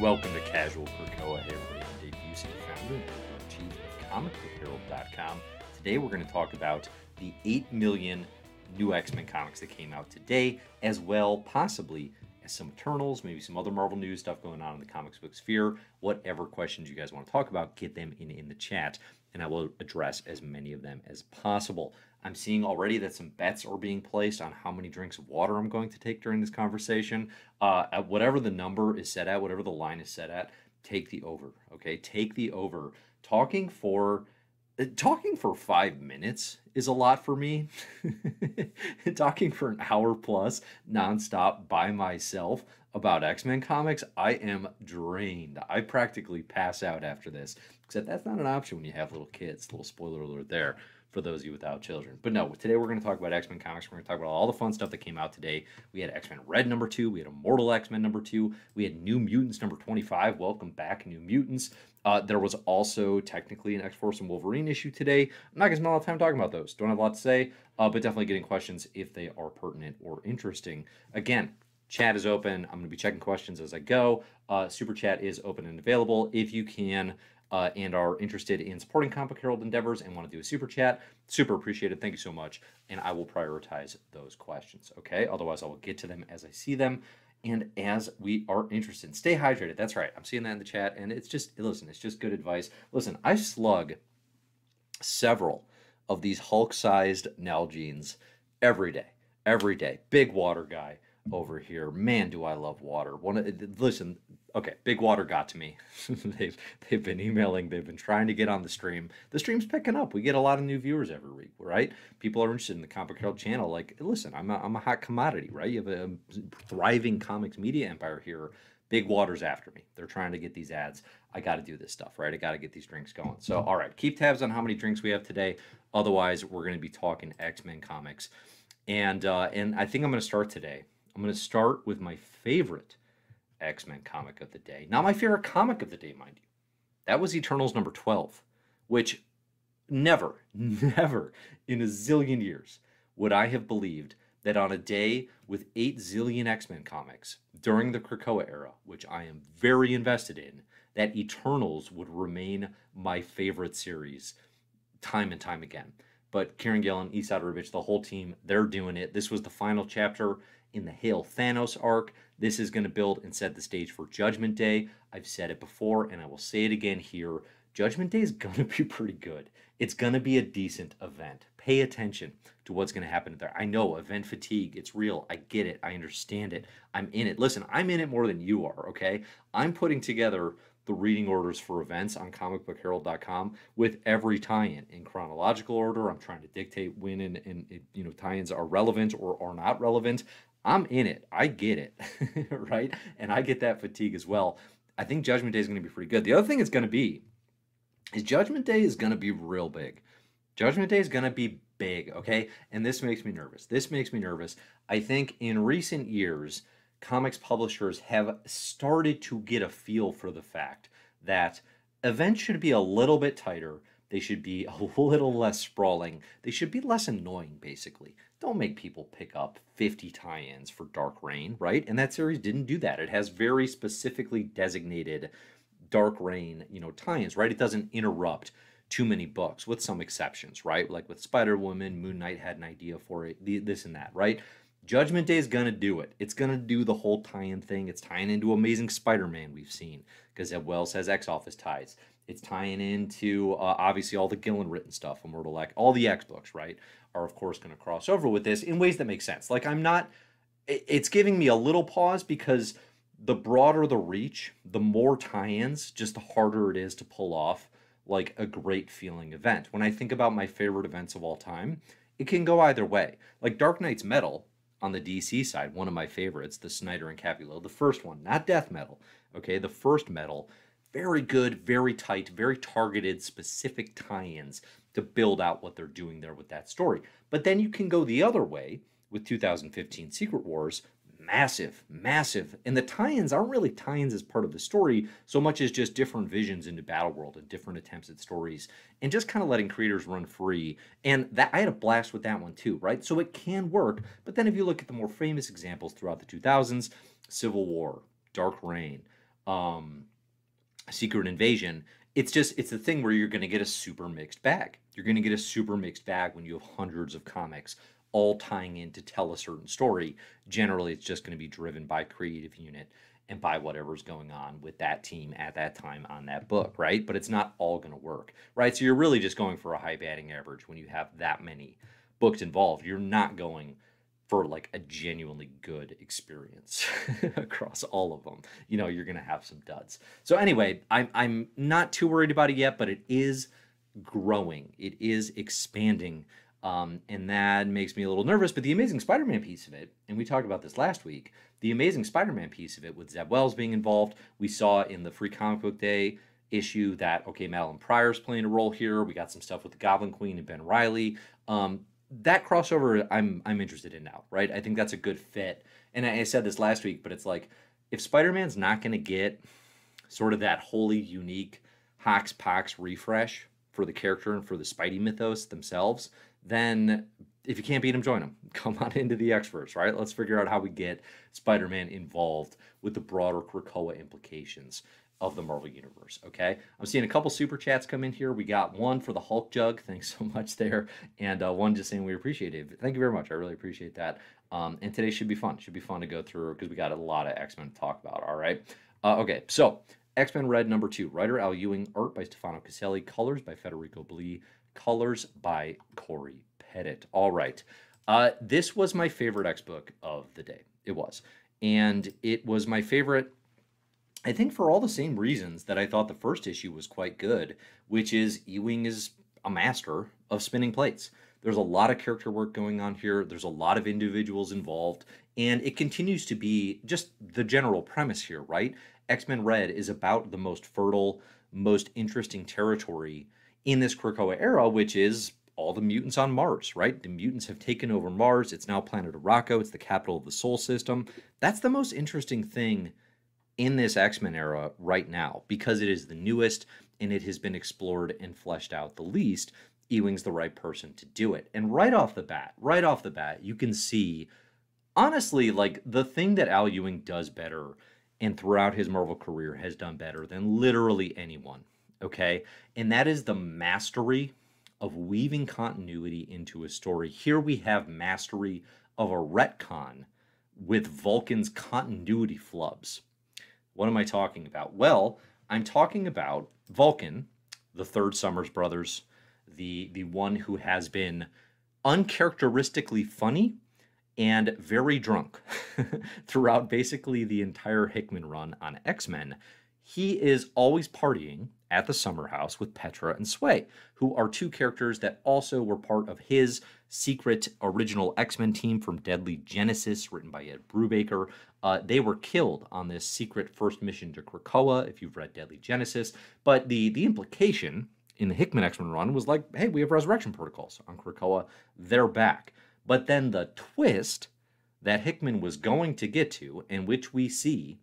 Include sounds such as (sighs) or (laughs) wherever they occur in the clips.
Welcome to Casual Krakoa. Everybody, I'm Dave Busey, founder and chief of ComicBookHerald.com. Today we're going to talk about the 8 million new X-Men comics that came out today, as well possibly as some Eternals, maybe some other Marvel news stuff going on in the comics book sphere. Whatever questions you guys want to talk about, get them in in the chat, and I will address as many of them as possible. I'm seeing already that some bets are being placed on how many drinks of water I'm going to take during this conversation. Uh, at whatever the number is set at, whatever the line is set at, take the over. Okay, take the over. Talking for uh, talking for five minutes is a lot for me. (laughs) talking for an hour plus nonstop by myself about X Men comics, I am drained. I practically pass out after this. Except that's not an option when you have little kids. Little spoiler alert there for those of you without children. But no, today we're going to talk about X Men comics. We're going to talk about all the fun stuff that came out today. We had X Men Red number two, we had Immortal X Men number two, we had New Mutants number 25. Welcome back, New Mutants. Uh, there was also technically an X Force and Wolverine issue today. I'm not going to spend a lot of time talking about those. Don't have a lot to say, uh, but definitely getting questions if they are pertinent or interesting. Again, chat is open. I'm going to be checking questions as I go. Uh, Super chat is open and available. If you can uh, and are interested in supporting Comic Herald endeavors and want to do a super chat, super appreciated. Thank you so much. And I will prioritize those questions. Okay. Otherwise, I will get to them as I see them and as we are interested. Stay hydrated. That's right. I'm seeing that in the chat. And it's just, listen, it's just good advice. Listen, I slug several of these Hulk sized Nalgene's every day. Every day. Big water guy over here. Man, do I love water. One, listen, okay, Big Water got to me. (laughs) they've they've been emailing, they've been trying to get on the stream. The stream's picking up. We get a lot of new viewers every week, right? People are interested in the Comic Herald channel. Like, listen, I'm a, I'm a hot commodity, right? You have a thriving comics media empire here. Big Water's after me. They're trying to get these ads. I got to do this stuff, right? I got to get these drinks going. So, all right, keep tabs on how many drinks we have today. Otherwise, we're going to be talking X Men comics, and uh, and I think I'm going to start today. I'm going to start with my favorite X Men comic of the day. Not my favorite comic of the day, mind you. That was Eternals number 12, which never, (laughs) never in a zillion years would I have believed that on a day with 8 zillion X Men comics during the Krakoa era, which I am very invested in, that Eternals would remain my favorite series time and time again. But Kieron Gillen, Ribic, the whole team, they're doing it. This was the final chapter in the Hail Thanos arc. This is going to build and set the stage for Judgment Day. I've said it before and I will say it again here. Judgment Day is (laughs) going to be pretty good. It's going to be a decent event. Pay attention to what's going to happen there. I know event fatigue, it's real. I get it. I understand it. I'm in it. Listen, I'm in it more than you are, okay? I'm putting together the reading orders for events on comicbookherald.com with every tie-in in chronological order. I'm trying to dictate when and, and you know tie-ins are relevant or are not relevant. I'm in it. I get it, (laughs) right? And I get that fatigue as well. I think Judgment Day is going to be pretty good. The other thing it's going to be is Judgment Day is going to be real big. Judgment Day is going to be big, okay? And this makes me nervous. This makes me nervous. I think in recent years, comics publishers have started to get a feel for the fact that events should be a little bit tighter. They should be (laughs) a little less sprawling. They should be less annoying, basically don't make people pick up 50 tie-ins for Dark Reign, right? And that series didn't do that. It has very specifically designated Dark Reign, you know, tie-ins, right? It doesn't interrupt too many books, with some exceptions, right? Like with Spider Woman, Moon Knight had an idea for it, this and that, right? Judgment Day is gonna do it. It's gonna do the whole tie-in thing. It's tying into Amazing Spider-Man we've seen because Zeb Wells has X Office ties. It's tying into uh, obviously all the Gillen written stuff, Immortal X, all the X books, right? Are of course going to cross over with this in ways that make sense. Like I'm not it's giving me a little pause because the broader the reach, the more tie-ins, just the harder it is to pull off like a great feeling event. When I think about my favorite events of all time, it can go either way. Like Dark Nights Metal on the DC side, one of my favorites, the Snyder and Capullo, the first one, not Death Metal, okay, the first metal, very good, very tight, very targeted, specific tie-ins to build out what they're doing there with that story. But then you can go the other way with 2015 Secret Wars. Massive, massive. And the tie ins aren't really tie ins as part of the story so much as just different visions into Battleworld and different attempts at stories and just kind of letting creators run free. And that I had a blast with that one too, right? So it can work. But then if you look at the more famous examples throughout the 2000s, Civil War, Dark Reign, um, Secret Invasion. It's just it's the thing where you're going to get a super mixed bag. You're going to get a super mixed bag when you have hundreds of comics all tying in to tell a certain story. Generally, it's just going to be driven by creative unit and by whatever's going on with that team at that time on that book, right? But it's not all going to work, right? So you're really just going for a high batting average when you have that many books involved. You're not going for like a genuinely good experience (laughs) across all of them. You know, you're going to have some duds. So anyway, I'm I'm not too worried about it yet, but it is growing. It is expanding. Um, and that makes me a little nervous. But the Amazing Spider Man piece of it, and we talked about this last week, the Amazing Spider Man piece of it with Zeb Wells being involved, we saw in the Free Comic Book Day issue that, okay, Madelyne Pryor's playing a role here. We got some stuff with the Goblin Queen and Ben Reilly. Um, that crossover, I'm I'm interested in now, right? I think that's a good fit. And I, I said this last week, but it's like if Spider Man's not going to get sort of that wholly unique Hox Pox refresh for the character and for the Spidey mythos themselves, then if you can't beat them, join them. (laughs) Come on into the experts, right? Let's figure out how we get Spider Man involved with the broader Krakoa implications of the Marvel Universe. Okay, I'm seeing a couple super chats come in here. We got one for the Hulk Jug. (laughs) Thanks so much there, and uh, one just saying we appreciate it. Thank you very much. I really appreciate that. Um, and today should be fun. Should be fun to go through because we got a lot of X Men to talk about. All right. Uh, okay, so X Men Red number two. Writer Al Ewing, art by Stefano Caselli, colors by Federico Blee, colors by Cory Petit. All right. Uh, this was my favorite X book of the day. It was. And it was my favorite, I think, for all the same reasons that I thought the first issue was quite good, which is Ewing is a master of spinning plates. There's a lot of character work going on here, there's a lot of individuals involved, and it continues to be just the general premise here, right? X Men Red is about the most fertile, most interesting territory in this Krakoa era, which is all the mutants on Mars, right? The mutants have taken over Mars. It's now planet Arakko. It's the capital of the Sol system. That's the most interesting thing in this X Men era right now because it is the newest and it has been explored and fleshed out the least. Ewing's the right person to do it. And right off the bat, right off the bat, you can see, honestly, like the thing that Al Ewing does better and throughout his Marvel career has done better than literally anyone. Okay. And that is the mastery of weaving continuity into a story. Here we have mastery of a retcon with Vulcan's continuity flubs. What am I talking about? Well, I'm talking about Vulcan, the third Summers brothers, the the one who has been uncharacteristically funny and very drunk (laughs) throughout basically the entire Hickman run on X-Men. He is always partying at the summer house with Petra and Sway, who are two characters that also were part of his secret original X Men team from Deadly Genesis, written by Ed Brubaker. Uh, they were killed on this secret first mission to Krakoa, if you've read Deadly Genesis. But the, the implication in the Hickman X Men run was like, hey, we have resurrection protocols on Krakoa, they're back. But then the twist that Hickman was going to get to, and which we see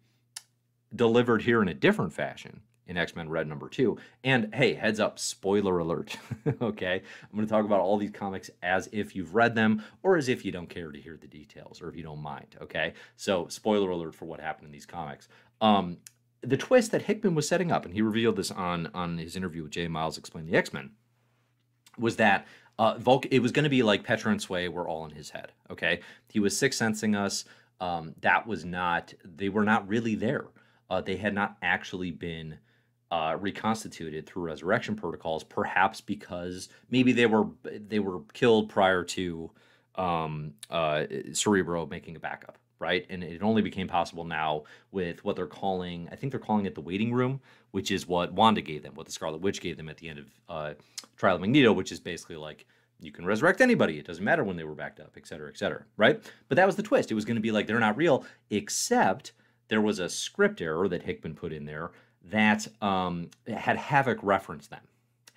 delivered here in a different fashion, in X Men Red number two. And hey, heads up, spoiler alert. (laughs) okay, I'm going to talk about all these comics as if you've read them or as if you don't care to hear the details or if you don't mind. Okay, so spoiler alert for what happened in these comics. Um, the twist that Hickman was setting up, and he revealed this on on his interview with Jay Miles explaining the X Men, was that uh, Vulcan, it was going to be like Petra and Sway were all in his head. Okay, he was sixth sensing us. Um, that was not. They were not really there. Uh, they had not actually been uh, reconstituted through resurrection protocols, perhaps because maybe they were they were killed prior to um, uh, Cerebro making a backup, right? And it only became possible now with what they're calling, I think they're calling it the waiting room, which is what Wanda gave them, what the Scarlet Witch gave them at the end of uh, Trial of Magneto, which is basically like you can resurrect anybody. It doesn't matter when they were backed up, et cetera, et cetera, right? But that was the twist. It was going to be like they're not real, except there was a script error that Hickman put in there that um, had Havoc reference them.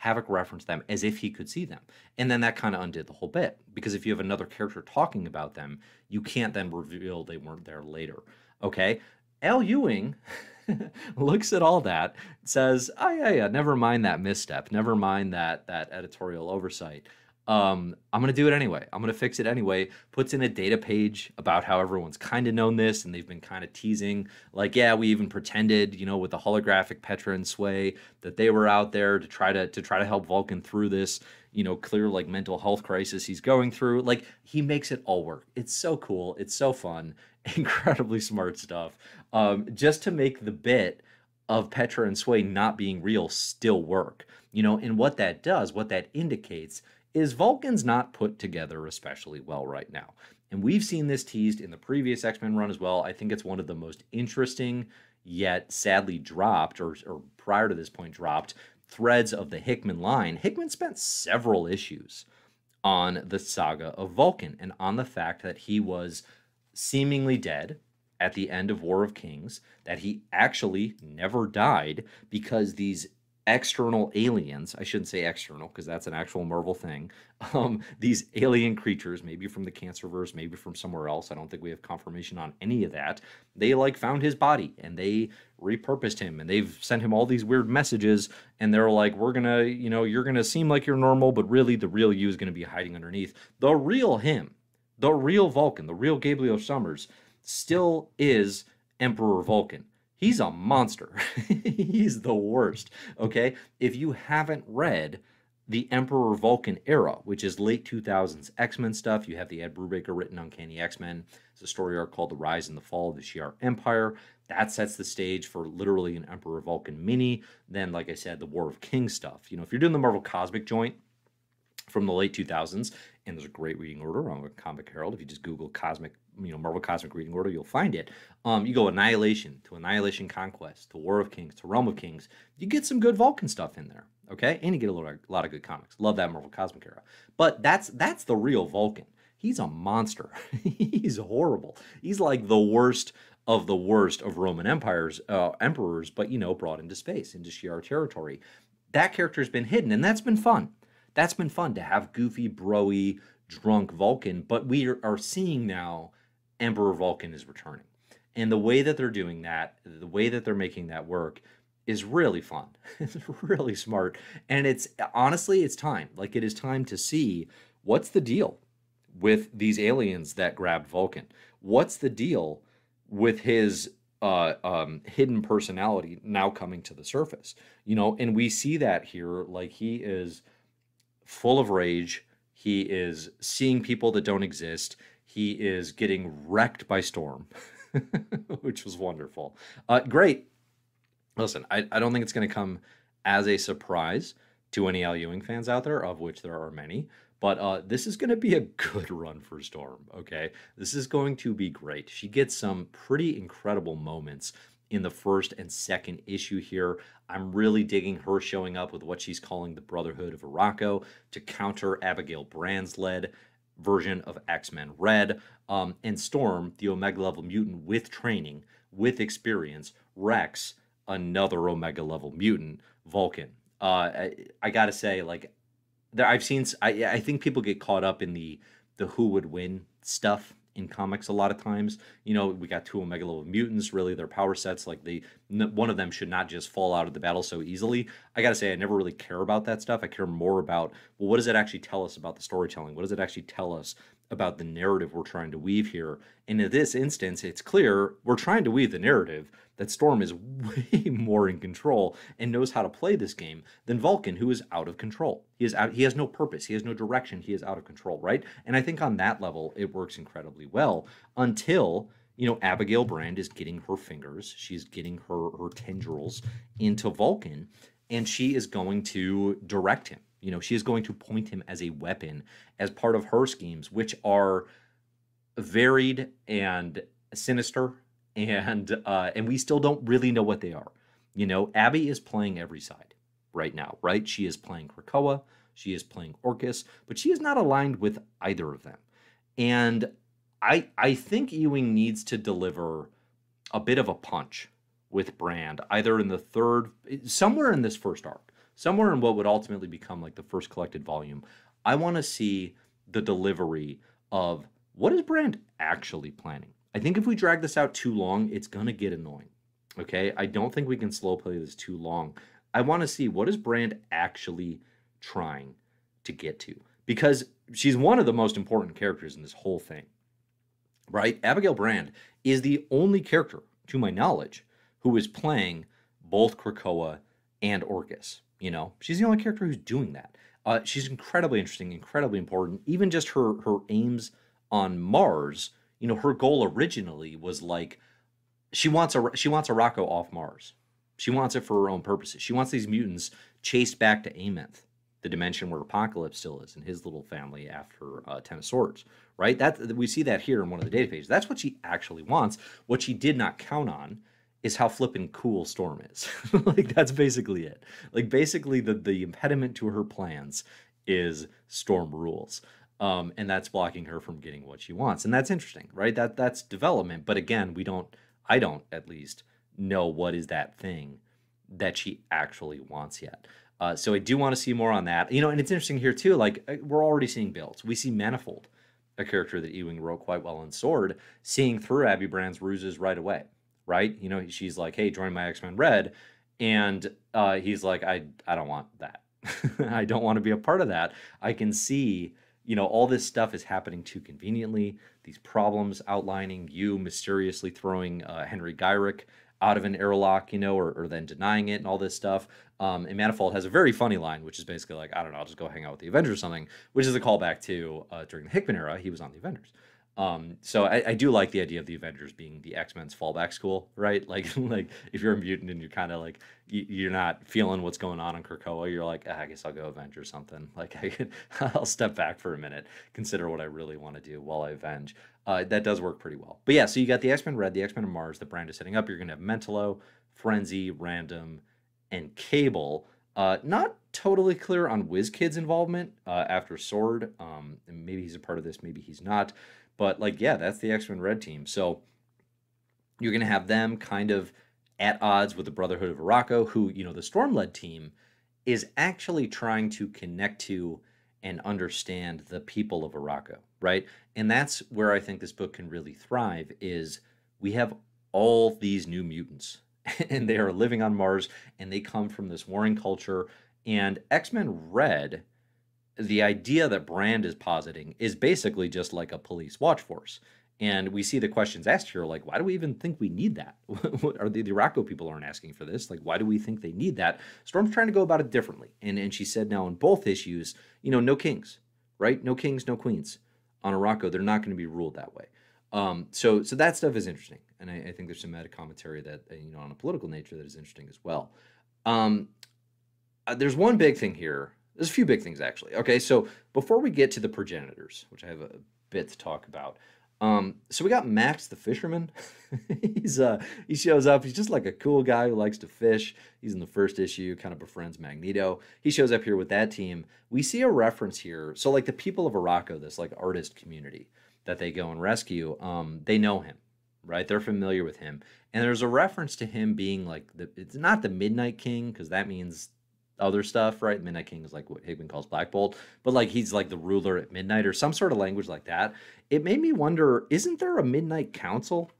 Havoc referenced them as if he could see them. And then that kind of undid the whole bit. Because if you have another character talking about them, you can't then reveal they weren't there later. Okay? Al Ewing (laughs) looks at all that, says, oh, yeah, yeah, never mind that misstep. Never mind that, that editorial oversight. Um, I'm going to do it anyway. I'm going to fix it anyway. Puts in a data page about how everyone's kind of known this and they've been kind of teasing. Like, yeah, we even pretended, you know, with the holographic Petra and Sway that they were out there to try to to try to help Vulcan through this, you know, clear like mental health crisis he's going through. Like, he makes it all work. It's so cool. It's so fun. (laughs) Incredibly smart stuff. Um, just to make the bit of Petra and Sway not being real still work. You know, and what that does, what that indicates is Vulcan's not put together especially well right now. And we've seen this teased in the previous X Men run as well. I think it's one of the most interesting, yet sadly dropped, or, or prior to this point dropped, threads of the Hickman line. Hickman spent several issues on the saga of Vulcan and on the fact that he was seemingly dead at the end of War of Kings, that he actually never died because these external aliens i shouldn't say external because that's an actual marvel thing (laughs) um, these alien creatures maybe from the cancerverse maybe from somewhere else i don't think we have confirmation on any of that they like found his body and they repurposed him and they've sent him all these weird messages and they're like we're gonna you know you're gonna seem like you're normal but really the real you is gonna be hiding underneath. The real him the real vulcan the real gabriel summers still is emperor vulcan he's a monster. (laughs) he's the worst. Okay. If you haven't read the Emperor Vulcan era, which is late 2000s X Men stuff, you have the Ed Brubaker written Uncanny X Men. It's a story arc called The Rise and the Fall of the Shi'ar Empire. That sets the stage for literally an Emperor Vulcan mini. Then, like I said, the War of Kings stuff. You know, if you're doing the Marvel Cosmic joint, from the late 2000s, and there's a great reading order on Comic Herald. If you just Google Cosmic, you know, Marvel Cosmic Reading Order, you'll find it. Um, you go Annihilation to Annihilation Conquest to War of Kings to Realm of Kings. You get some good Vulcan stuff in there, okay? And you get a lot, a lot of good comics. Love that Marvel Cosmic era. But that's that's the real Vulcan. He's a monster. (laughs) He's horrible. He's like the worst of the worst of Roman empires, uh, emperors, but you know, brought into space, into Shi'ar territory. That character's been hidden, and that's been fun that's been fun to have goofy, broy, drunk Vulcan, but we are seeing now Emperor Vulcan is returning. And the way that they're doing that, the way that they're making that work is really fun. (laughs) it's really smart. And it's honestly, it's time. Like it is time to see what's the deal with these aliens that grabbed Vulcan? What's the deal with his uh, um, hidden personality now coming to the surface? You know, and we see that here. Like he is full of rage. He is seeing people that don't exist. He is getting wrecked by Storm, (laughs) which was wonderful. Uh, great. Listen, I, I don't think it's going to come as a surprise to any Al Ewing fans out there, of which there are many. But uh, this is going to be a good (laughs) run for Storm, okay? This is going to be great. She gets some pretty incredible moments in the first and second issue here. I'm really digging her showing up with what she's calling the Brotherhood of Arakko to counter Abigail Brand's led version of X Men Red. Um, and Storm, the Omega level mutant with training, with experience, Rex, another Omega level mutant, Vulcan. Uh, I, I, gotta say, like, there, I've seen, I, I think people get caught up in the the who would win stuff in comics a lot of times. You know, we got two Omega level mutants. Really, their power sets like they one of them should not just fall out of the battle so easily. I gotta say, I never really care about that stuff. I care more about well, what does it actually tell us about the storytelling? What does it actually tell us about the narrative we're trying to weave here? And in this instance, it's clear we're trying to weave the narrative that Storm is (laughs) way more in control and knows how to play this game than Vulcan, who is out of control. He is out. He has no purpose. He has no direction. He is out of control, right? And I think on that level, it works incredibly well until you know Abigail Brand is getting her fingers. She's getting her her tendrils into Vulcan, and she is going to direct him. You know, she is going to point him as a weapon as part of her schemes, which are varied and sinister and uh, and we still don't really know what they are. You know, Abby is playing every side right now, right? She is playing Krakoa, she is playing Orchis, but she is not aligned with either of them. And I I think Ewing needs to deliver a bit of a punch with Brand, either in the third, somewhere in this first arc, somewhere in what would ultimately become like the first collected volume. I want to see the delivery of what is Brand actually planning I think if we drag this out too long, it's going to get annoying. Okay? I don't think we can slow play this too long. I want to see what is Brand actually trying to get to because she's one of the most important characters in this whole thing. Right? Abigail Brand is the only character, to my knowledge, who is playing both Krakoa and Orchis. You know, she's the only character who's doing that. Uh, she's incredibly interesting, incredibly important. Even just her her aims on Mars. You know, her goal originally was like she wants a she wants Arakko off Mars. She wants it for her own purposes. She wants these mutants chased back to Amenth, the dimension where Apocalypse still is, and his little family after uh, Ten of Swords. Right? That we see that here in one of the data pages. That's what she actually wants. What she did not count on is how flippin' cool Storm is. (laughs) like that's basically it. Like basically the the impediment to her plans is Storm rules. Um, and that's blocking her from getting what she wants. And that's interesting, right? That that's development. But again, we don't I don't at least know what is that thing that she actually wants yet. Uh, so I do want to see more on that. You know, and it's interesting here too. Like uh, we're already seeing builds. We see Manifold, a character that Ewing wrote quite well in Sword, seeing through Abby Brand's ruses right away right? You know, she's like, "Hey, join my X Men Red," and uh, he's like, "I I don't want that. (laughs) I don't want to be a part of that. I can see." You know, all this stuff is happening too conveniently. These problems outlining you mysteriously throwing uh, Henry Gyrich out of an airlock, you know, or, or then denying it and all this stuff. Um, and Manifold has a very funny line, which is basically like, I don't know, I'll just go hang out with the Avengers or something, which is a callback to uh, during the Hickman era, he was on the Avengers. Um, so I, I, do like the idea of the Avengers being the X Men's fallback school, right? (laughs) Like, like if you're a mutant and you're kind of like you, are not feeling what's going on in Krakoa, you're like, ah, I guess I'll go avenge or something. (laughs) Like, I can, (laughs) I'll step back for a minute, consider what I really want to do while I avenge. Uh, that does work pretty well. But yeah, so you got the X Men Red, the X Men of Mars, the brand is setting up. You're gonna have Mentallo, Frenzy, Random, and Cable. Uh, not totally clear on WizKid's involvement uh, after Sword. Um, maybe he's a part of this, maybe he's not. But like, yeah, that's the X Men Red team. So you're going to have them kind of at odds with the Brotherhood of Arakko, who, you know, the Storm led team is actually trying to connect to and understand the people of Arakko, right? And that's where I think this book can really thrive is we have all these new mutants (laughs) and they are living on Mars and they come from this warring culture and X-Men Red the idea that Brand is positing is basically just like a police watch force. And we see the questions asked here, like, why do we even think we need that? (laughs) Are the, the people aren't asking for this? Like, why do we think they need that? Storm's trying to go about it differently. And and she said now in both issues, you know, no kings, right? No kings, no queens. On Arakko, they're not going to be ruled that way. Um, so so that stuff is interesting. And I, I, think there's some meta commentary that, uh, you know, on a political nature that is interesting as well. Um, uh, there's one big thing here there's a few big things actually. Okay, so before we get to the progenitors, which I have a bit to talk about, um, so we got Max the fisherman. (laughs) he's uh he shows up. He's just like a cool guy who likes to fish. He's in the first issue, kind of befriends Magneto. He shows up here with that team. We see a reference here. So like the people of Arakko, this like artist community that they go and rescue, um, they know him, right? They're familiar with him. And there's a reference to him being like the it's not the Midnight King, because that means other stuff, right? Midnight King is like what Hickman calls Black Bolt, but like he's like the ruler at midnight or some sort of language like that. It made me wonder isn't there a Midnight Council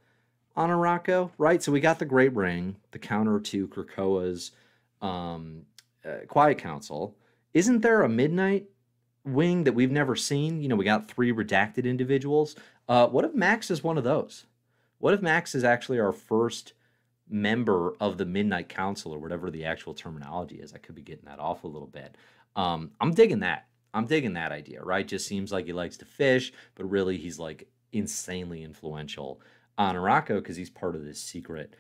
on Arakko, right? So we got the Great Ring, the counter to Krakoa's um, uh, Quiet Council. Isn't there a Midnight wing that we've never seen? You know, we got three redacted individuals. Uh, what if Max is one of those? What if Max is actually our first member of the Midnight Council or whatever the actual terminology is. I could be getting that off a little bit. Um, I'm digging that. I'm digging that idea, right? Just seems like he likes to fish, but really he's like insanely influential on Arakko because he's part of this secret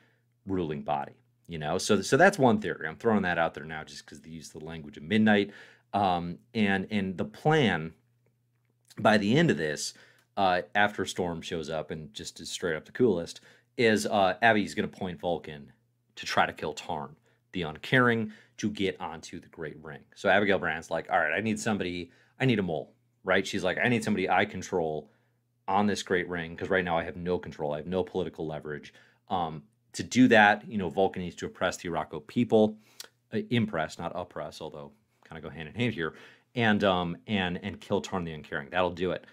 ruling body. You know, so so that's one theory. I'm throwing that out there now just because they use the language of midnight. Um, and and the plan by the end of this, uh, after Storm shows up and just is straight up the coolest, is uh, Abby's going to point Vulcan to try to kill Tarn, the uncaring, to get onto the Great Ring. So Abigail Brand's like, all right, I need somebody, I need a mole, right? She's like, I need somebody I control on this Great Ring because right now I have no control, I have no political leverage. Um, to do that, you know, Vulcan needs to oppress the Arakko people, uh, impress, not oppress, although kind of go hand in hand here, and um, and and kill Tarn the Uncaring. That'll do it.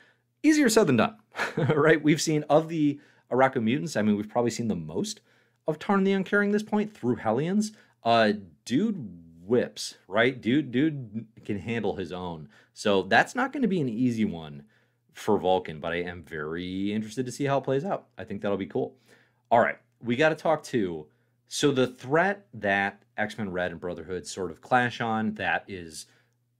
Easier said than done, (laughs) right? We've seen of the Arakko mutants. I mean, we've probably seen the most of Tarn the Uncaring this point through Hellions. Uh, dude whips, right? Dude, dude can handle his own. So that's not going to be an easy one for Vulcan, but I am very interested to see how it plays out. I think that'll be cool. All right, we got to talk to. So the threat that X Men Red and Brotherhood sort of clash on that is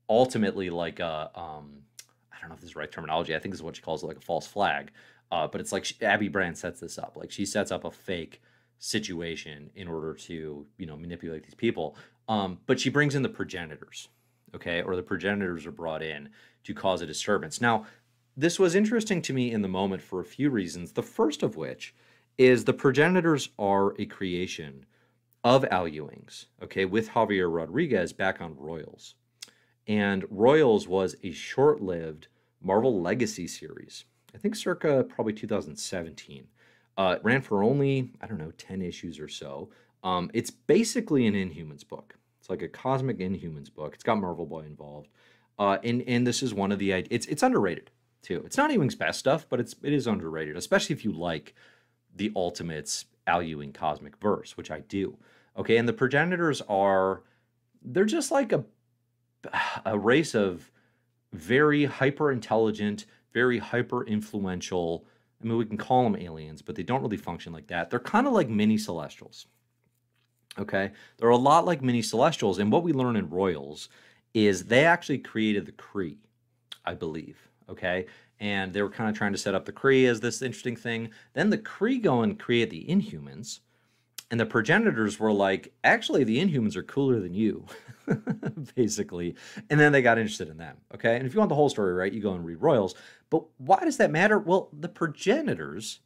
ultimately like a um, I don't know if this is the right terminology. I think this is what she calls it, like a false flag. Uh, but it's like she, Abby Brand sets this up. Like she sets up a fake situation in order to you know manipulate these people. Um, but she brings in the progenitors, okay, or the progenitors are brought in to cause a disturbance. Now, this was interesting to me in the moment for a few reasons. The first of which is the progenitors are a creation of Al Ewing's, okay, with Javier Rodriguez back on Royals. And Royals was a short lived Marvel Legacy series, I think circa probably 2017. Uh, it ran for only, I don't know, 10 issues or so. Um, it's basically an Inhumans book. It's like a cosmic Inhumans book. It's got Marvel Boy involved. Uh, and, and this is one of the, it's, it's underrated too. It's not Ewing's best stuff, but it's, it is underrated, especially if you like the Ultimates Al Ewing cosmic verse, which I do. Okay. And the progenitors are, they're just like a, a race of very hyper intelligent, very hyper influential, I mean, we can call them aliens, but they don't really function like that. They're kind of like mini celestials. Okay? They're a lot like mini celestials. And what we learn in Royals is they actually created the Kree, I believe. Okay? And they were kind of trying to set up the Kree as this interesting thing. Then the Kree go and create the Inhumans. And the progenitors were like, actually, the Inhumans are cooler than you, (laughs) basically. And then they got interested in them. Okay. And if you want the whole story, right, you go and read Royals. But why does that matter? Well, the progenitors,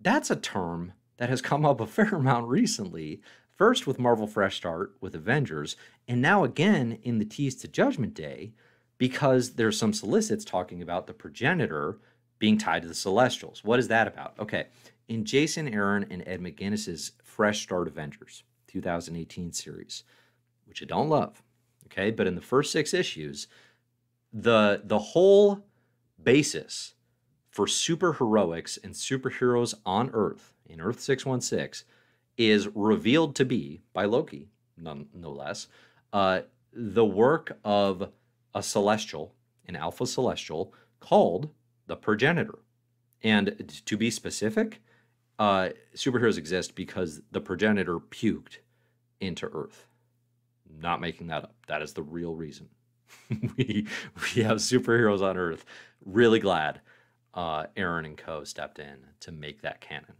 that's a term that has come up a (laughs) fair amount recently. First with Marvel Fresh Start with Avengers, and now again in the Tease to Judgment Day, because there's some solicits talking about the progenitor being tied to the Celestials. What is that about? Okay, in Jason Aaron and Ed McGuinness's Fresh Start Avengers 2018 series, which I don't love, okay, but in the first six issues, the the whole basis for superheroics and superheroes on Earth in Earth 616 is revealed to be by Loki, none, no less, uh, the work of a celestial, an alpha celestial called the progenitor. And to be specific, uh, superheroes exist because the progenitor puked into Earth. Not making that up. That is the real reason. (laughs) we we have superheroes on Earth. Really glad uh, Aaron and Co stepped in to make that canon.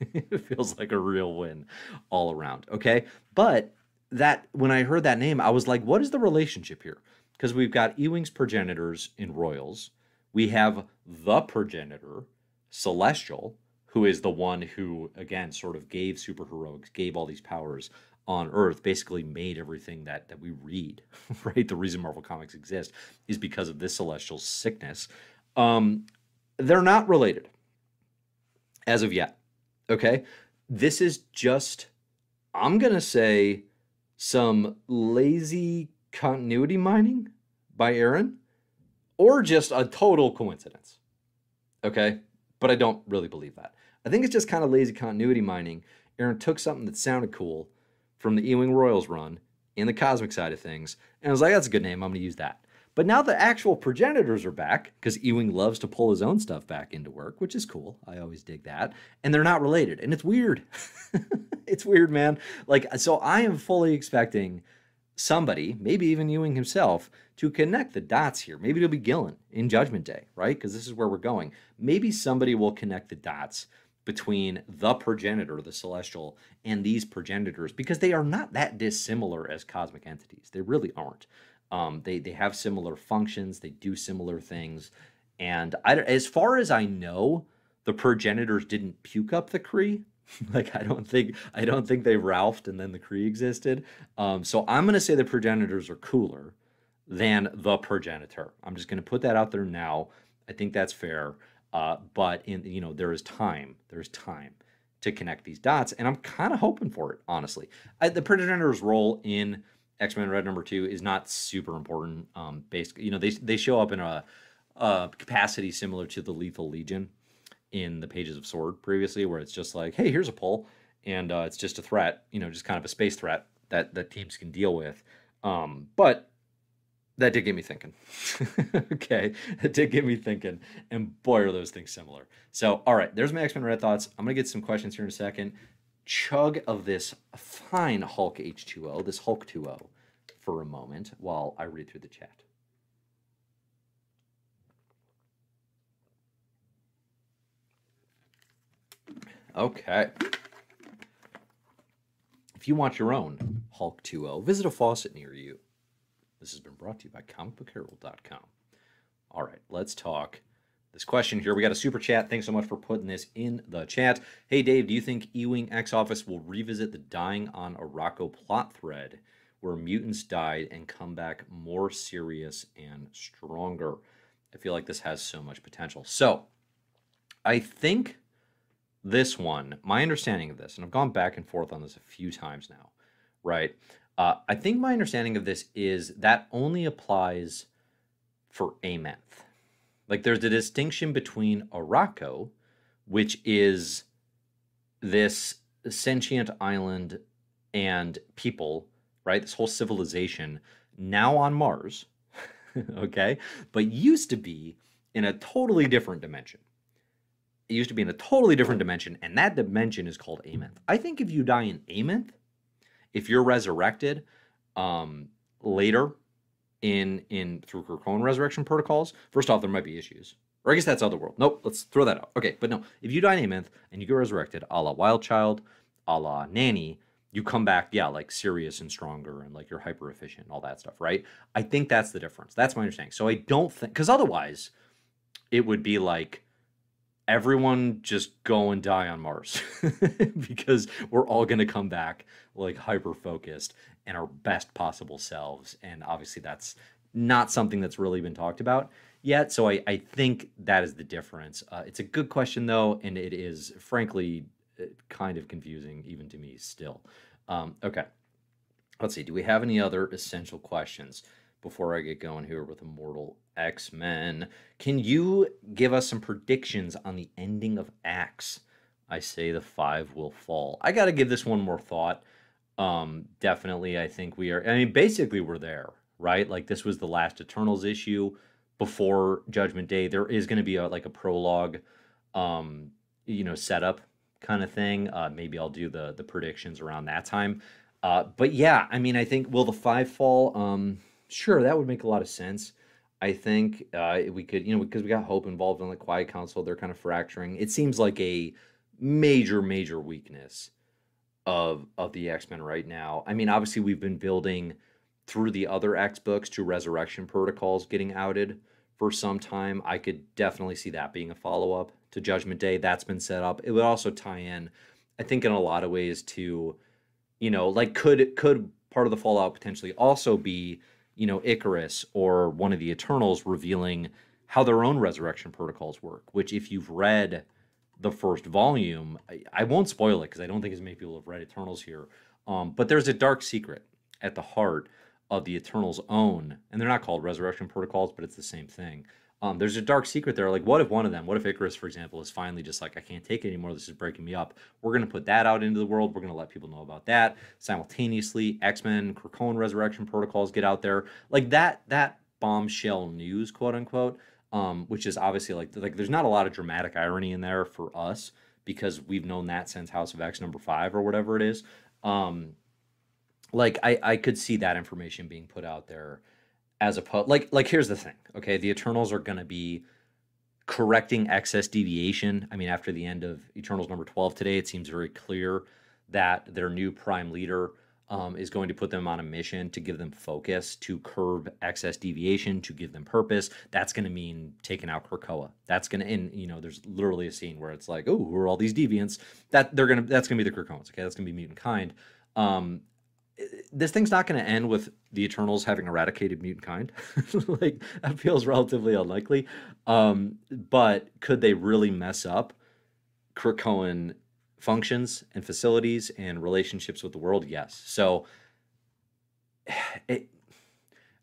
(laughs) it feels like a real win all around. Okay, but that when I heard that name, I was like, what is the relationship here? Because we've got Ewing's progenitors in Royals. We have the progenitor, Celestial, who is the one who, again, sort of gave superheroics, gave all these powers on Earth, basically made everything that that we read, (laughs) right? The reason Marvel Comics exist is because of this celestial sickness. Um, they're not related as of yet. Okay. This is just, I'm to say, some lazy continuity mining by Aaron or just a total coincidence. Okay. But I don't really believe that. I think it's just kind of lazy continuity mining. Aaron took something that sounded cool from the Ewing Royals run in the cosmic side of things, and I was like, that's a good name. I'm going to use that. But now the actual progenitors are back because Ewing loves to pull his own stuff back into work, which is cool. I always dig that. And they're not related. And it's weird. (laughs) it's weird, man. Like, so I am fully expecting somebody, maybe even Ewing himself, to connect the dots here. Maybe it'll be Gillen in Judgment Day, right? Because this is where we're going. Maybe somebody will connect the dots between the progenitor, the celestial, and these progenitors because they are not that dissimilar as cosmic entities. They really aren't. Um, they they have similar functions. They do similar things, and I, as far as I know, the progenitors didn't puke up the Kree. (laughs) like I don't think I don't think they Ralphed and then the Kree existed. Um, so I'm gonna say the progenitors are cooler than the progenitor. I'm just gonna put that out there now. I think that's fair. Uh, but in you know there is time. There's time to connect these dots, and I'm kind of hoping for it. Honestly, I, the Progenitor's role in X Men Red number two is not super important. Um, basically, you know, they they show up in a, a capacity similar to the Lethal Legion in the pages of Sword previously, where it's just like, hey, here's a pull, and uh, it's just a threat, you know, just kind of a space threat that that teams can deal with. Um, but that did get me thinking. (laughs) okay, that did get me thinking. And boy, are those things similar. So, all right, there's my X Men Red thoughts. I'm gonna get some questions here in a second. Chug of this fine Hulk H2O, this Hulk 2O, for a moment while I read through the chat. Okay. If you want your own Hulk 2O, visit a faucet near you. This has been brought to you by comicbookherald.com. All right, let's talk this question here. We got a super chat. Thanks so much for putting this in the chat. Hey, Dave, do you think Ewing X Office will revisit the dying on Arakko plot thread where mutants died and come back more serious and stronger? I feel like this has so much potential. So, I think this one, my understanding of this, and I've gone back and forth on this a few times now, right? Uh, I think my understanding of this is that only applies for Amenth. Like there's a distinction between Arakko, which is this sentient island and people, right? This whole civilization now on Mars, (laughs) okay? But used to be in a totally different dimension it used to be in a totally different dimension, and that dimension is called Amenth. I think if you die in Amenth, if you're resurrected um, later in in through Krakoan resurrection protocols, first off, there might be issues. Or I guess that's other world. Nope, let's throw that out. Okay, but no, if you die in Amenth and you get resurrected, a la Wild Child, a la Nanny, you come back, yeah, like serious and stronger and like you're hyper efficient and all that stuff, right? I think that's the difference. That's my understanding. So I don't think because otherwise it would be like everyone just go and die on Mars (laughs) because we're all going to come back like hyper focused and our best possible selves. And obviously, that's not something that's really been talked about yet. So I, I think that is the difference. Uh, it's a good question, though, and it is frankly uh, kind of confusing even to me still. Um, okay. Let's see. Do we have any other essential questions before I get going here with Immortal X Men. Can you give us some predictions on the ending of AXE? I say the five will fall. I got to give this one more thought. Um, definitely, I think we are. I mean, basically, we're there, right? Like this was the last Eternals issue before Judgment Day. There is going to be a like a prologue, um, you know, setup kind of thing. Uh, maybe I'll do the the predictions around that time. Uh, but yeah, I mean, I think will the five fall? Um, sure, that would make a lot of sense. I think uh, we could, you know, because we got Hope involved in the Quiet Council, they're kind of fracturing. It seems like a major, major weakness of of the X Men right now. I mean, obviously, we've been building through the other X books to Resurrection Protocols getting outed for some time. I could definitely see that being a follow up to Judgment Day. That's been set up. It would also tie in, I think, in a lot of ways to, you know, like could could part of the fallout potentially also be you know, Ikaris or one of the Eternals revealing how their own resurrection protocols work, which if you've read the first volume, I, I won't spoil it because I don't think as many people have read Eternals here. Um, but there's a dark secret at the heart of the Eternals' own, and they're not called resurrection protocols, but it's the same thing. Um, there's a dark secret there. Like, what if one of them, what if Ikaris, for example, is finally just like, I can't take it anymore. This is breaking me up. We're going to put that out into the world. We're going to let people know about that. Simultaneously, X Men, Krakoan Resurrection protocols get out there. Like that, that bombshell news, quote unquote, um, which is obviously like, like there's not a lot of dramatic irony in there for us because we've known that since House of X number five or whatever it is. Um, like, I, I could see that information being put out there as opposed like like here's the thing okay? The eternals are going to be correcting excess deviation. I mean after the end of eternals number 12 today it seems very clear that their new prime leader um, is going to put them on a mission to give them focus to curb excess deviation to give them purpose. That's going to mean taking out krakoa. That's going to and you know there's literally a scene where it's like oh who are all these deviants? That they're going to that's going to be the krakoans okay? That's going to be mutant kind. Um, this thing's not going to end with the Eternals having eradicated mutant kind. (laughs) like that feels relatively unlikely. Um, but could they really mess up Krakoan functions and facilities and relationships with the world? Yes. So (sighs) it,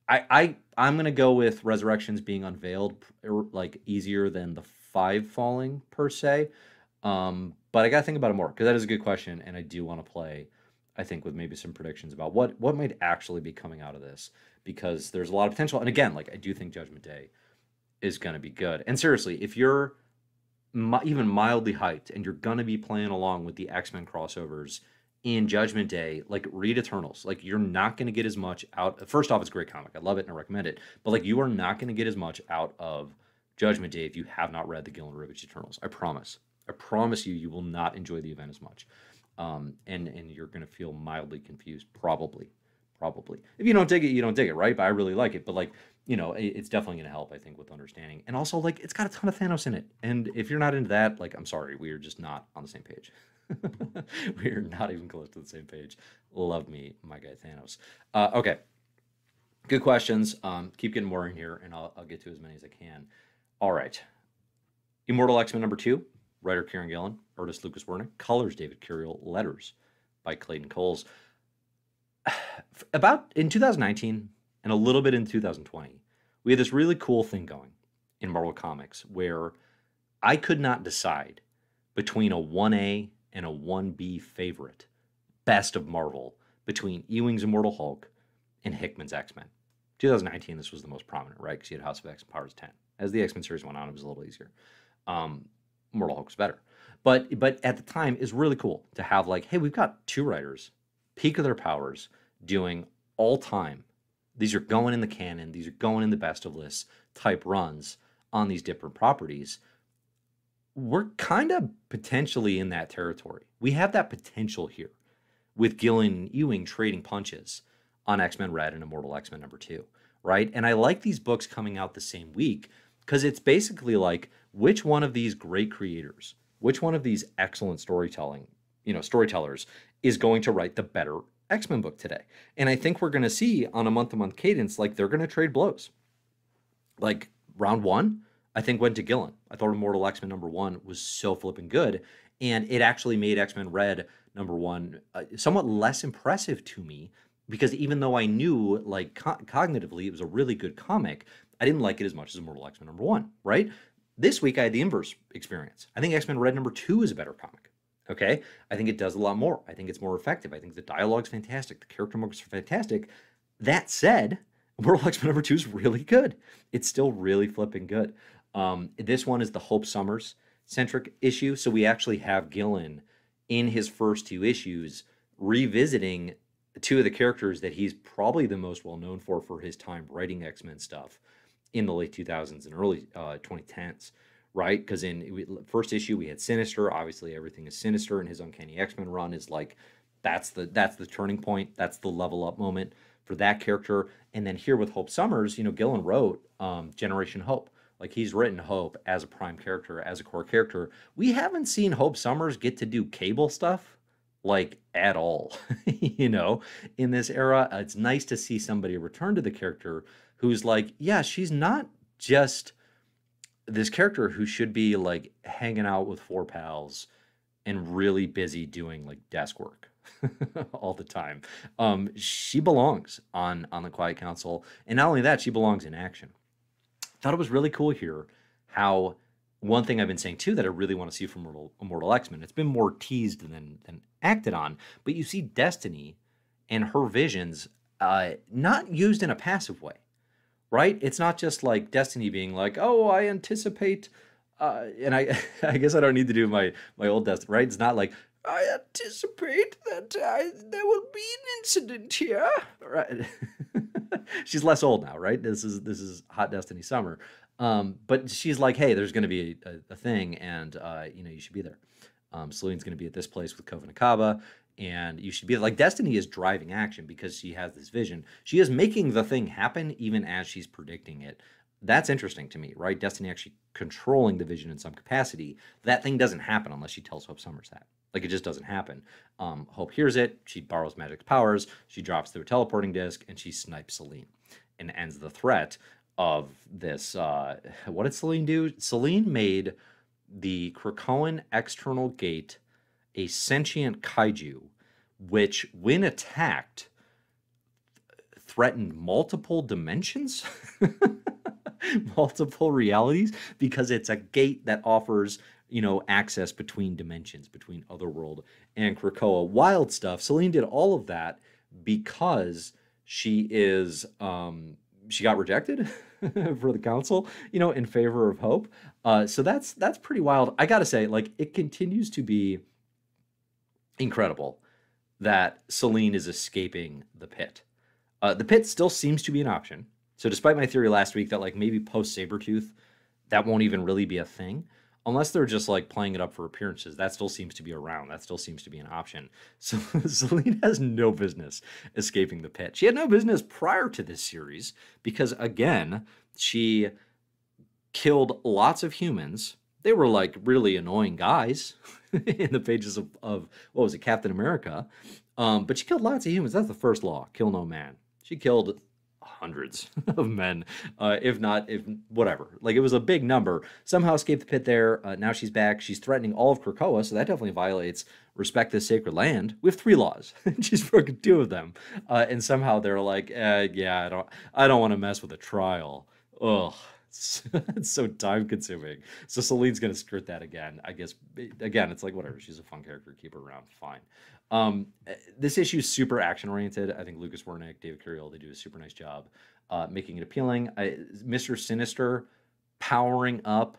I I I'm gonna go with resurrections being unveiled er, like easier than the five falling per se. Um, but I gotta think about it more because that is a good question, and I do want to play I think, with maybe some predictions about what what might actually be coming out of this because there's a lot of potential. And again, like I do think Judgment Day is going to be good. And seriously, if you're mi- even mildly hyped and you're going to be playing along with the X Men crossovers in Judgment Day, like read Eternals. Like you're not going to get as much out. First off, it's a great comic. I love it and I recommend it. But like you are not going to get as much out of Judgment Day if you have not read the Gillen Ribic Eternals. I promise. I promise you, you will not enjoy the event as much, um, and and you're going to feel mildly confused, probably, probably. If you don't dig it, you don't dig it, right? But I really like it. But like you know, it, it's definitely going to help, I think, with understanding. And also, like, it's got a ton of Thanos in it. And if you're not into that, like, I'm sorry, we are just not on the same page. (laughs) we are not even close to the same page. Love me, my guy Thanos. Uh, okay, good questions. Um, keep getting more in here, and I'll, I'll get to as many as I can. All right. Immortal X Men number two, writer Kieron Gillen, artist Lucas Werneck, colors David Curiel, letters by Clayton Cowles. (sighs) About in 2019 and a little bit in 2020, we had this really cool thing going in Marvel Comics where I could not decide between a 1A and a 1B favorite, best of Marvel, between Ewing's Immortal Hulk and Hickman's X Men. 2019, this was the most prominent, right? Because you had House of X and Powers 10. As the X Men series went on, it was a little easier. Um, Immortal Hulk was better, but but at the time, it's really cool to have like, hey, we've got two writers, peak of their powers, doing all time. These are going in the canon. These are going in the best of lists type runs on these different properties we're kind of potentially in that territory. We have that potential here with Gillen and Ewing trading punches on X Men Red and Immortal X Men number two, right? And I like these books coming out the same week because it's basically like which one of these great creators, which one of these excellent storytelling, you know, storytellers is going to write the better X Men book today. And I think we're going to see on a month to month cadence, like they're going to trade blows. Like round one, I think went to Gillen. I thought Immortal X Men number one was so flipping good, and it actually made X Men Red number one uh, somewhat less impressive to me because even though I knew like co- cognitively it was a really good comic, I didn't like it as much as Immortal X Men number one. Right? This week I had the inverse experience. I think X Men Red number two is a better comic. Okay, I think it does a lot more. I think it's more effective. I think the dialogue's fantastic. The character moments are fantastic. That said, (laughs) Immortal X Men number two is really good. It's still really flipping good. Um, this one is the Hope Summers centric issue. So we actually have Gillen in his first two issues revisiting two of the characters that he's probably the most well known for for his time writing X Men stuff in the late 2000s and early uh, 2010s, right? Because in first issue we had Sinister. Obviously, everything is Sinister, and his Uncanny X Men run is like that's the that's the turning point. That's the level up moment for that character. And then here with Hope Summers, you know, Gillen wrote um, Generation Hope, like he's written Hope as a prime character, as a core character. We haven't seen Hope Summers get to do cable stuff like at all, (laughs) you know, in this era. It's nice to see somebody return to the character who's like, yeah, she's not just this character who should be like hanging out with four pals and really busy doing like desk work (laughs) all the time. Um, she belongs on on the Quiet Council, and not only that, she belongs in action thought it was really cool here how one thing I've been saying too that I really want to see from Immortal, Immortal X Men. It's been more teased than than acted on, but you see Destiny and her visions uh, not used in a passive way, right? It's not just like Destiny being like, "Oh, I anticipate," uh, and I (laughs) I guess I don't need to do my my old Destiny, right? It's not like I anticipate that I, there will be an incident here, right? (laughs) she's less old now, right? This is this is Hot Destiny Summer, um, but she's like, hey, there's going to be a, a, thing, and uh, you know you should be there. Um, Selene's going to be at this place with Kova Nakaba, and you should be like Destiny is driving action because she has this vision. She is making the thing happen even as she's predicting it. That's interesting to me, right? Destiny actually controlling the vision in some capacity. That thing doesn't happen unless she tells Hope Summers that. Like it just doesn't happen. Um, Hope hears it. She borrows Magik's powers. She drops through a teleporting disc and she snipes Selene and ends the threat of this. Uh, (laughs) what did Selene do? Selene made the Krakoan external gate a sentient kaiju, which, when attacked, threatened multiple dimensions, (laughs) multiple realities, because it's a gate that offers you know, access between dimensions, between Otherworld and Krakoa. Wild stuff. Selene did all of that because she is um she got rejected (laughs) for the council, you know, in favor of Hope. Uh, so that's that's pretty wild. I gotta say, like, it continues to be incredible that Selene is escaping the pit. Uh, the pit still seems to be an option. So, despite my theory last week that like maybe post Sabretooth, that won't even really be a thing, unless they're just like playing it up for appearances, that still seems to be around. That still seems to be an option. (laughs) So Selene has no business escaping the pit. She had no business prior to this series because again, she killed lots of humans. They were like really annoying guys (laughs) (laughs) in the pages of, of what was it, Captain America. Um, but she killed lots of humans. That's the first law: kill no man. She killed hundreds (laughs) of men, uh, if not, if whatever. Like it was a big number. Somehow escaped the pit there. Uh, now she's back. She's threatening all of Krakoa, so that definitely violates respect this sacred land. We have three laws. (laughs) she's broken two of them, uh, and somehow they're like, eh, yeah, I don't, I don't want to mess with a trial. Ugh. (laughs) It's, so time consuming. So Selene's gonna skirt that again. I guess again, it's like whatever. She's a fun character. Keep her around. Fine. Um, eh, this issue is super action oriented. I think Lucas Werneck, David Curiel, they do a super nice job uh, making it appealing. Mr. Sinister powering up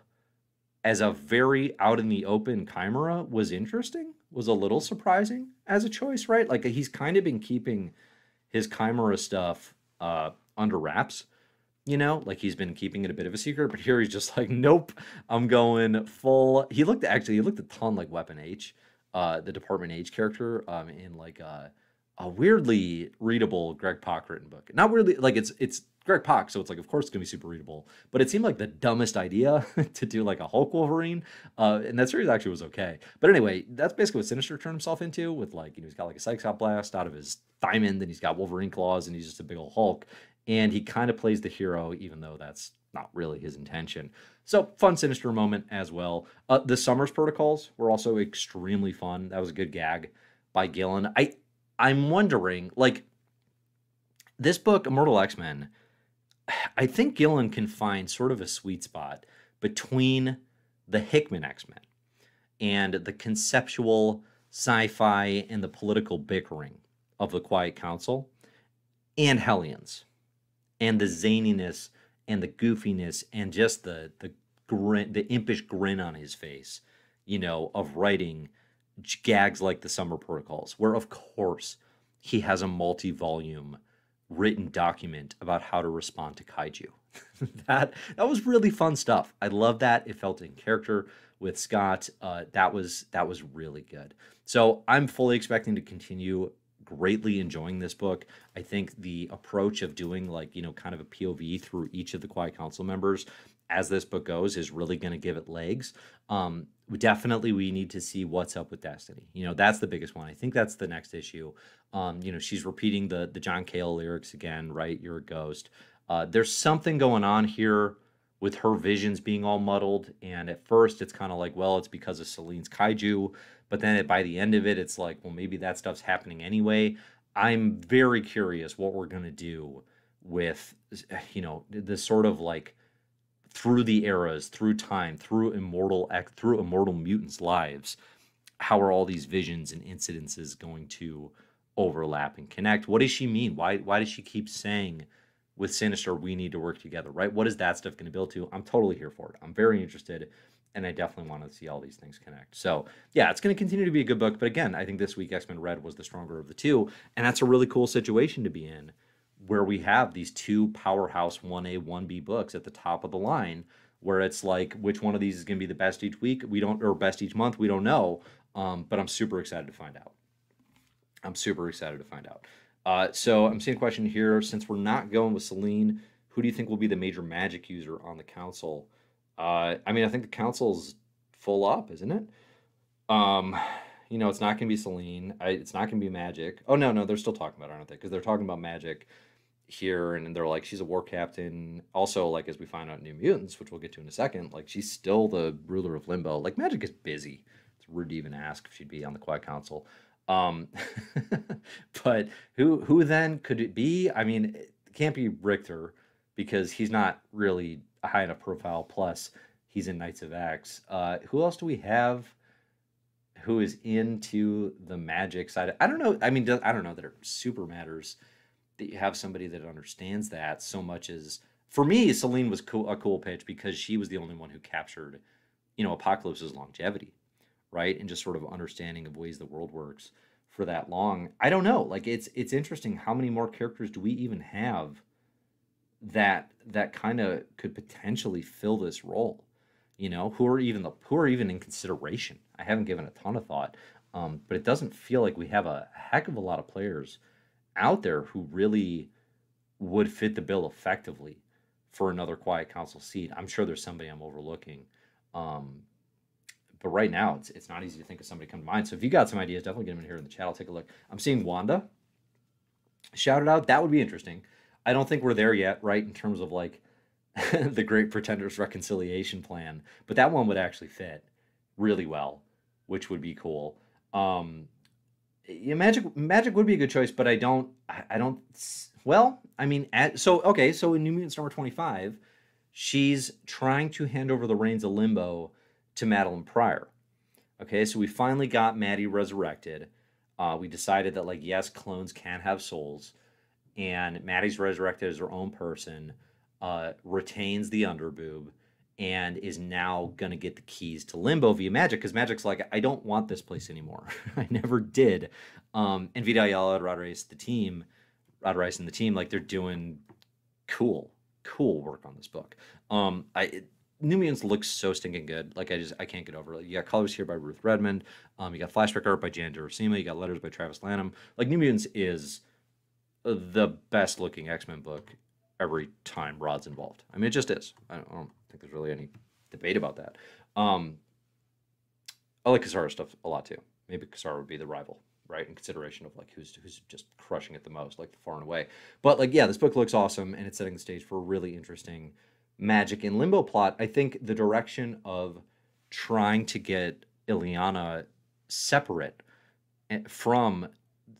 as a very out in the open chimera was interesting, was a little surprising as a choice, right? Like he's kind of been keeping his chimera stuff uh, under wraps, you know, like he's been keeping it a bit of a secret, but here he's just like, nope, I'm going full. He looked actually, he looked a ton like Weapon H uh, the Department H character um, in like a, a weirdly readable Greg Pak written book. Not weirdly like it's it's Greg Pak, so it's like of course it's gonna be super readable. But it seemed like the dumbest idea (laughs) to do like a Hulk Wolverine, uh, and that series actually was okay. But anyway, that's basically what Sinister turned himself into with like you know he's got like a Cyclops blast out of his diamond, and he's got Wolverine claws, and he's just a big old Hulk. And he kind of plays the hero, even though that's not really his intention. So fun, sinister moment as well. Uh, the Summers protocols were also extremely fun. That was a good gag by Gillen. I I'm wondering, like, this book, Immortal X Men. I think Gillen can find sort of a sweet spot between the Hickman X Men and the conceptual sci-fi and the political bickering of the Quiet Council and Hellions and the zaniness and the goofiness and just the the grin, the impish grin on his face, you know, of writing gags like the Summer Protocols, where of course he has a multi-volume written document about how to respond to kaiju. (laughs) that that was really fun stuff. I love that. It felt in character with Scott. Uh, that was that was really good. So I'm fully expecting to continue greatly enjoying this book. I think the approach of doing like, you know, kind of a POV through each of the Quiet Council members as this book goes is really going to give it legs. Um, definitely we need to see what's up with Destiny. You know, that's the biggest one. I think that's the next issue. Um, you know, she's repeating the the John Cale lyrics again, right? You're a ghost. Uh, there's something going on here with her visions being all muddled. And at first, it's kind of like, well, it's because of Selene's kaiju. But then by the end of it, it's like, well, maybe that stuff's happening anyway. I'm very curious what we're going to do with, you know, this sort of like through the eras, through time, through immortal, through immortal mutants' lives. How are all these visions and incidences going to overlap and connect? What does she mean? Why, why does she keep saying, with Sinister, we need to work together, right? What is that stuff going to build to? I'm totally here for it. I'm very interested and I definitely want to see all these things connect. So yeah, it's going to continue to be a good book. But again, I think this week X Men Red was the stronger of the two, and that's a really cool situation to be in, where we have these two powerhouse one A one B books at the top of the line, where it's like which one of these is going to be the best each week? We don't or best each month? We don't know. Um, but I'm super excited to find out. I'm super excited to find out. Uh, so I'm seeing a question here. Since we're not going with Selene, who do you think will be the major magic user on the council? Uh, I mean, I think the council's full up, isn't it? Um, you know, it's not going to be Selene. I, it's not going to be Magik. Oh no, no, they're still talking about it, aren't they? Because they're talking about Magik here, and they're like, she's a war captain. Also, like as we find out, New Mutants, which we'll get to in a second, like she's still the ruler of Limbo. Like Magik is busy. It's rude to even ask if she'd be on the Quiet Council. Um, (laughs) but who who then could it be? I mean, it can't be Rictor because he's not really high enough profile. Plus, He's in Knights of X. Uh, who else do we have? Who is into the magic side? I don't know. I mean, I don't know that it super matters that you have somebody that understands that so much as for me, Selene was a cool pitch because she was the only one who captured, you know, Apocalypse's longevity, right, and just sort of understanding of ways the world works for that long. I don't know. Like it's it's interesting. How many more characters do we even have that that kind of could potentially fill this role? You know, who are even the who are even in consideration? I haven't given a ton of thought, um, but it doesn't feel like we have a heck of a lot of players out there who really would fit the bill effectively for another quiet council seat. I'm sure there's somebody I'm overlooking. Um, but right now, it's, it's not easy to think of somebody come to mind. So if you got some ideas, definitely get them in here in the chat. I'll take a look. I'm seeing Wanda Shout it out. That would be interesting. I don't think we're there yet, right, in terms of like (laughs) the Great Pretenders reconciliation plan, but that one would actually fit really well, which would be cool. Um, yeah, Magik Magik would be a good choice, but I don't I, don't well, I mean at, so okay, so in New Mutants number 25, she's trying to hand over the reins of Limbo to Madelyne Pryor. Okay, so we finally got Maddie resurrected. Uh, we decided that like yes, clones can have souls, and Maddie's resurrected as her own person, uh, retains the underboob, and is now to get the keys to limbo via Magik because Magik's like i don't want this place anymore (laughs) i never did um and Vita Ayala, Rod Reis, the team Rodriguez and the team like they're doing cool cool work on this book um i it, New Mutants looks so stinking good. Like I just I can't get over it. You got colors here by Ruth Redmond. Um, you got flashback art by Jan Durasima. You got letters by Travis Lanham. Like New Mutants is the best looking X Men book every time Rod's involved. I mean, it just is. I don't, I don't think there's really any debate about that. Um, I like Cassara stuff a lot too. Maybe Cassara would be the rival, right? In consideration of like who's who's just crushing it the most, like far and away. But like, yeah, this book looks awesome, and it's setting the stage for a really interesting magic in limbo plot. I think the direction of trying to get Illyana separate eh, from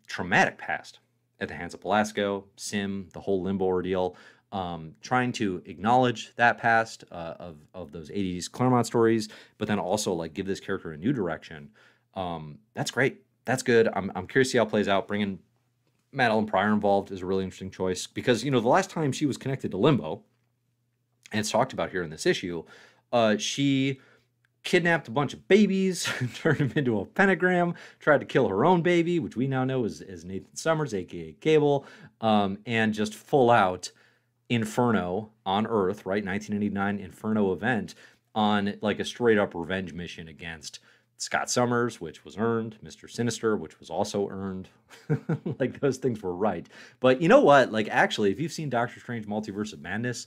traumatic past at the hands of Belasco, S'ym, the whole limbo ordeal, um, trying to acknowledge that past uh, of of those '80s Claremont stories, but then also like give this character a new direction. Um, that's great. That's good. I'm I'm curious to see how it plays out. Bringing Madelyne Pryor involved is a really interesting choice because you know the last time she was connected to Limbo, and it's talked about here in this issue, uh, she kidnapped a bunch of babies, (laughs) turned them into a pentagram, tried to kill her own baby, which we now know is, is Nathan Summers, aka Cable, um, and just full out Inferno on Earth, right? 1989 Inferno event on like a straight up revenge mission against Scott Summers, which was earned, Mr. Sinister, which was also earned. (laughs) like those things were right. But you know what? Like actually, if you've seen Doctor Strange Multiverse of Madness,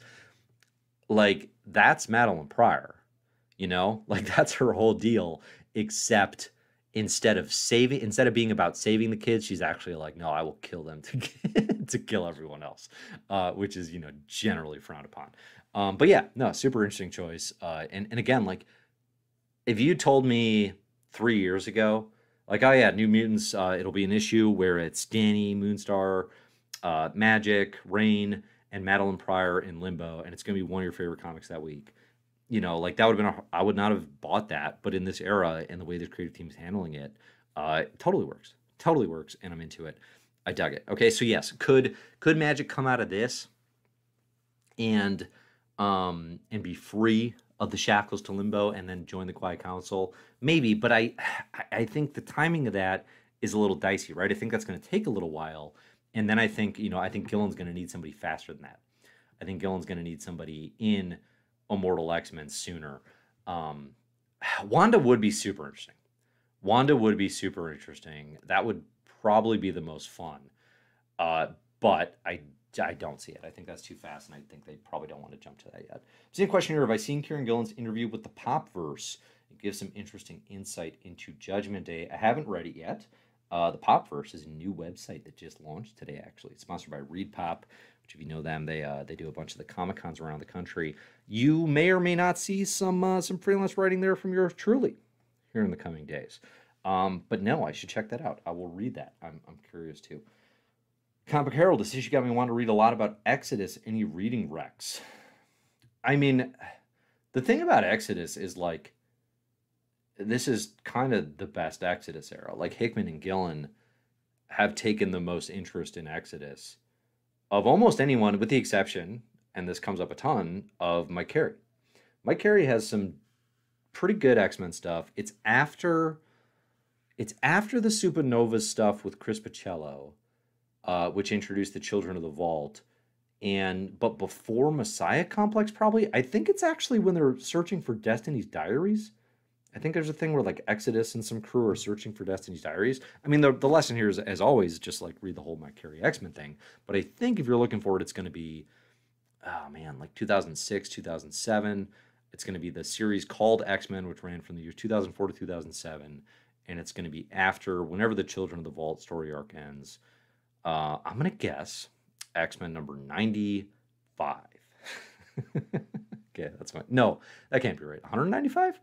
like that's Madelyne Pryor. You know, (laughs) like that's her whole deal, except instead of saving instead of being about saving the kids she's actually like no i will kill them to (laughs) to kill everyone else uh, which is you know generally frowned upon. Um, but yeah no super interesting choice uh, and, and again like if you told me three years ago like oh yeah new mutants uh, it'll be an issue where it's danny moonstar uh, Magik Rahne and madelyne pryor in limbo and it's going to be one of your favorite comics that week you know, like that would have been, a, I would not have bought that. But in this era and the way the creative team's handling it, uh, it totally works. Totally works, and I'm into it. I dug it. Okay, so yes, could could Magik come out of this and um and be free of the shackles to limbo and then join the quiet council? Maybe, but I I think the timing of that is a little dicey, right? I think that's going to take a little while, and then I think you know I think Gillen's going to need somebody faster than that. I think Gillen's going to need somebody in Immortal X Men sooner. Um, Wanda would be super interesting. Wanda would be super interesting. That would probably be the most fun. Uh, but I I don't see it. I think that's too fast, and I think they probably don't want to jump to that yet. Same question here: Have I seen Kieron Gillen's interview with the Popverse? It gives some interesting insight into Judgment Day. I haven't read it yet. Uh, the Popverse is a new website that just launched today. Actually, it's sponsored by ReedPop, which if you know them, they uh, they do a bunch of the comic cons around the country. You may or may not see some uh, some freelance writing there from yours truly here in the coming days. Um, but no, I should check that out. I will read that. I'm, I'm curious too. Comic Herald, this issue got me wanting to read a lot about Exodus. Any reading Rex? I mean, the the thing about Exodus is like this is kind of the best Exodus era. Like Hickman and Gillen have taken the most interest in Exodus of almost anyone, with the exception, and this comes up a ton, of Mike Carey. Mike Carey has some pretty good X-Men stuff. It's after it's after the Supernovas stuff with Chris Bachalo, uh, which introduced the Children of the Vault, and but before Messiah Complex, probably. I think it's actually when they're searching for Destiny's Diaries. I think there's a thing where like Exodus and some crew are searching for Destiny's Diaries. I mean, the, the lesson here is, as always, just like read the whole Mike Carey X Men thing. But I think if you're looking for it, it's going to be, oh man, like 2006, 2007. It's going to be the series called X Men, which ran from the year 2004 to 2007. And it's going to be after whenever the Children of the Vault story arc ends. Uh, I'm going to guess X Men number 95. (laughs) okay, that's fine. No, that can't be right. 195?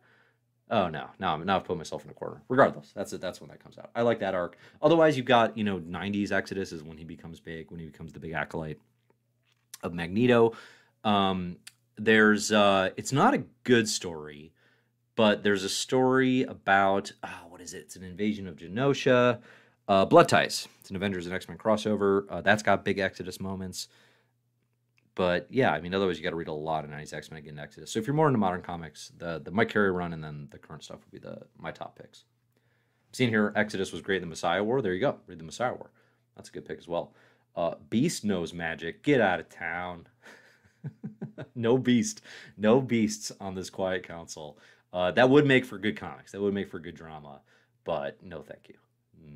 Oh no, now now I've put myself in a corner. Regardless, that's it. That's when that comes out. I like that arc. Otherwise, you've got you know '90s Exodus is when he becomes big, when he becomes the big acolyte of Magneto. Um, there's uh, it's not a good story, but there's a story about oh, what is it? It's an invasion of Genosha. Uh, Blood Ties. It's an Avengers and X Men crossover. Uh, that's got big Exodus moments. But yeah, I mean, otherwise you got to read a lot of '90s X Men again Exodus. So if you're more into modern comics, the the Mike Carey run and then the current stuff would be the my top picks. I'm here Exodus was great the Messiah War. There you go. Read the Messiah War. That's a good pick as well. Uh, Beast knows magic. Get out of town. (laughs) no beast, no beasts on this quiet council. Uh, that would make for good comics. That would make for good drama. But no, thank you.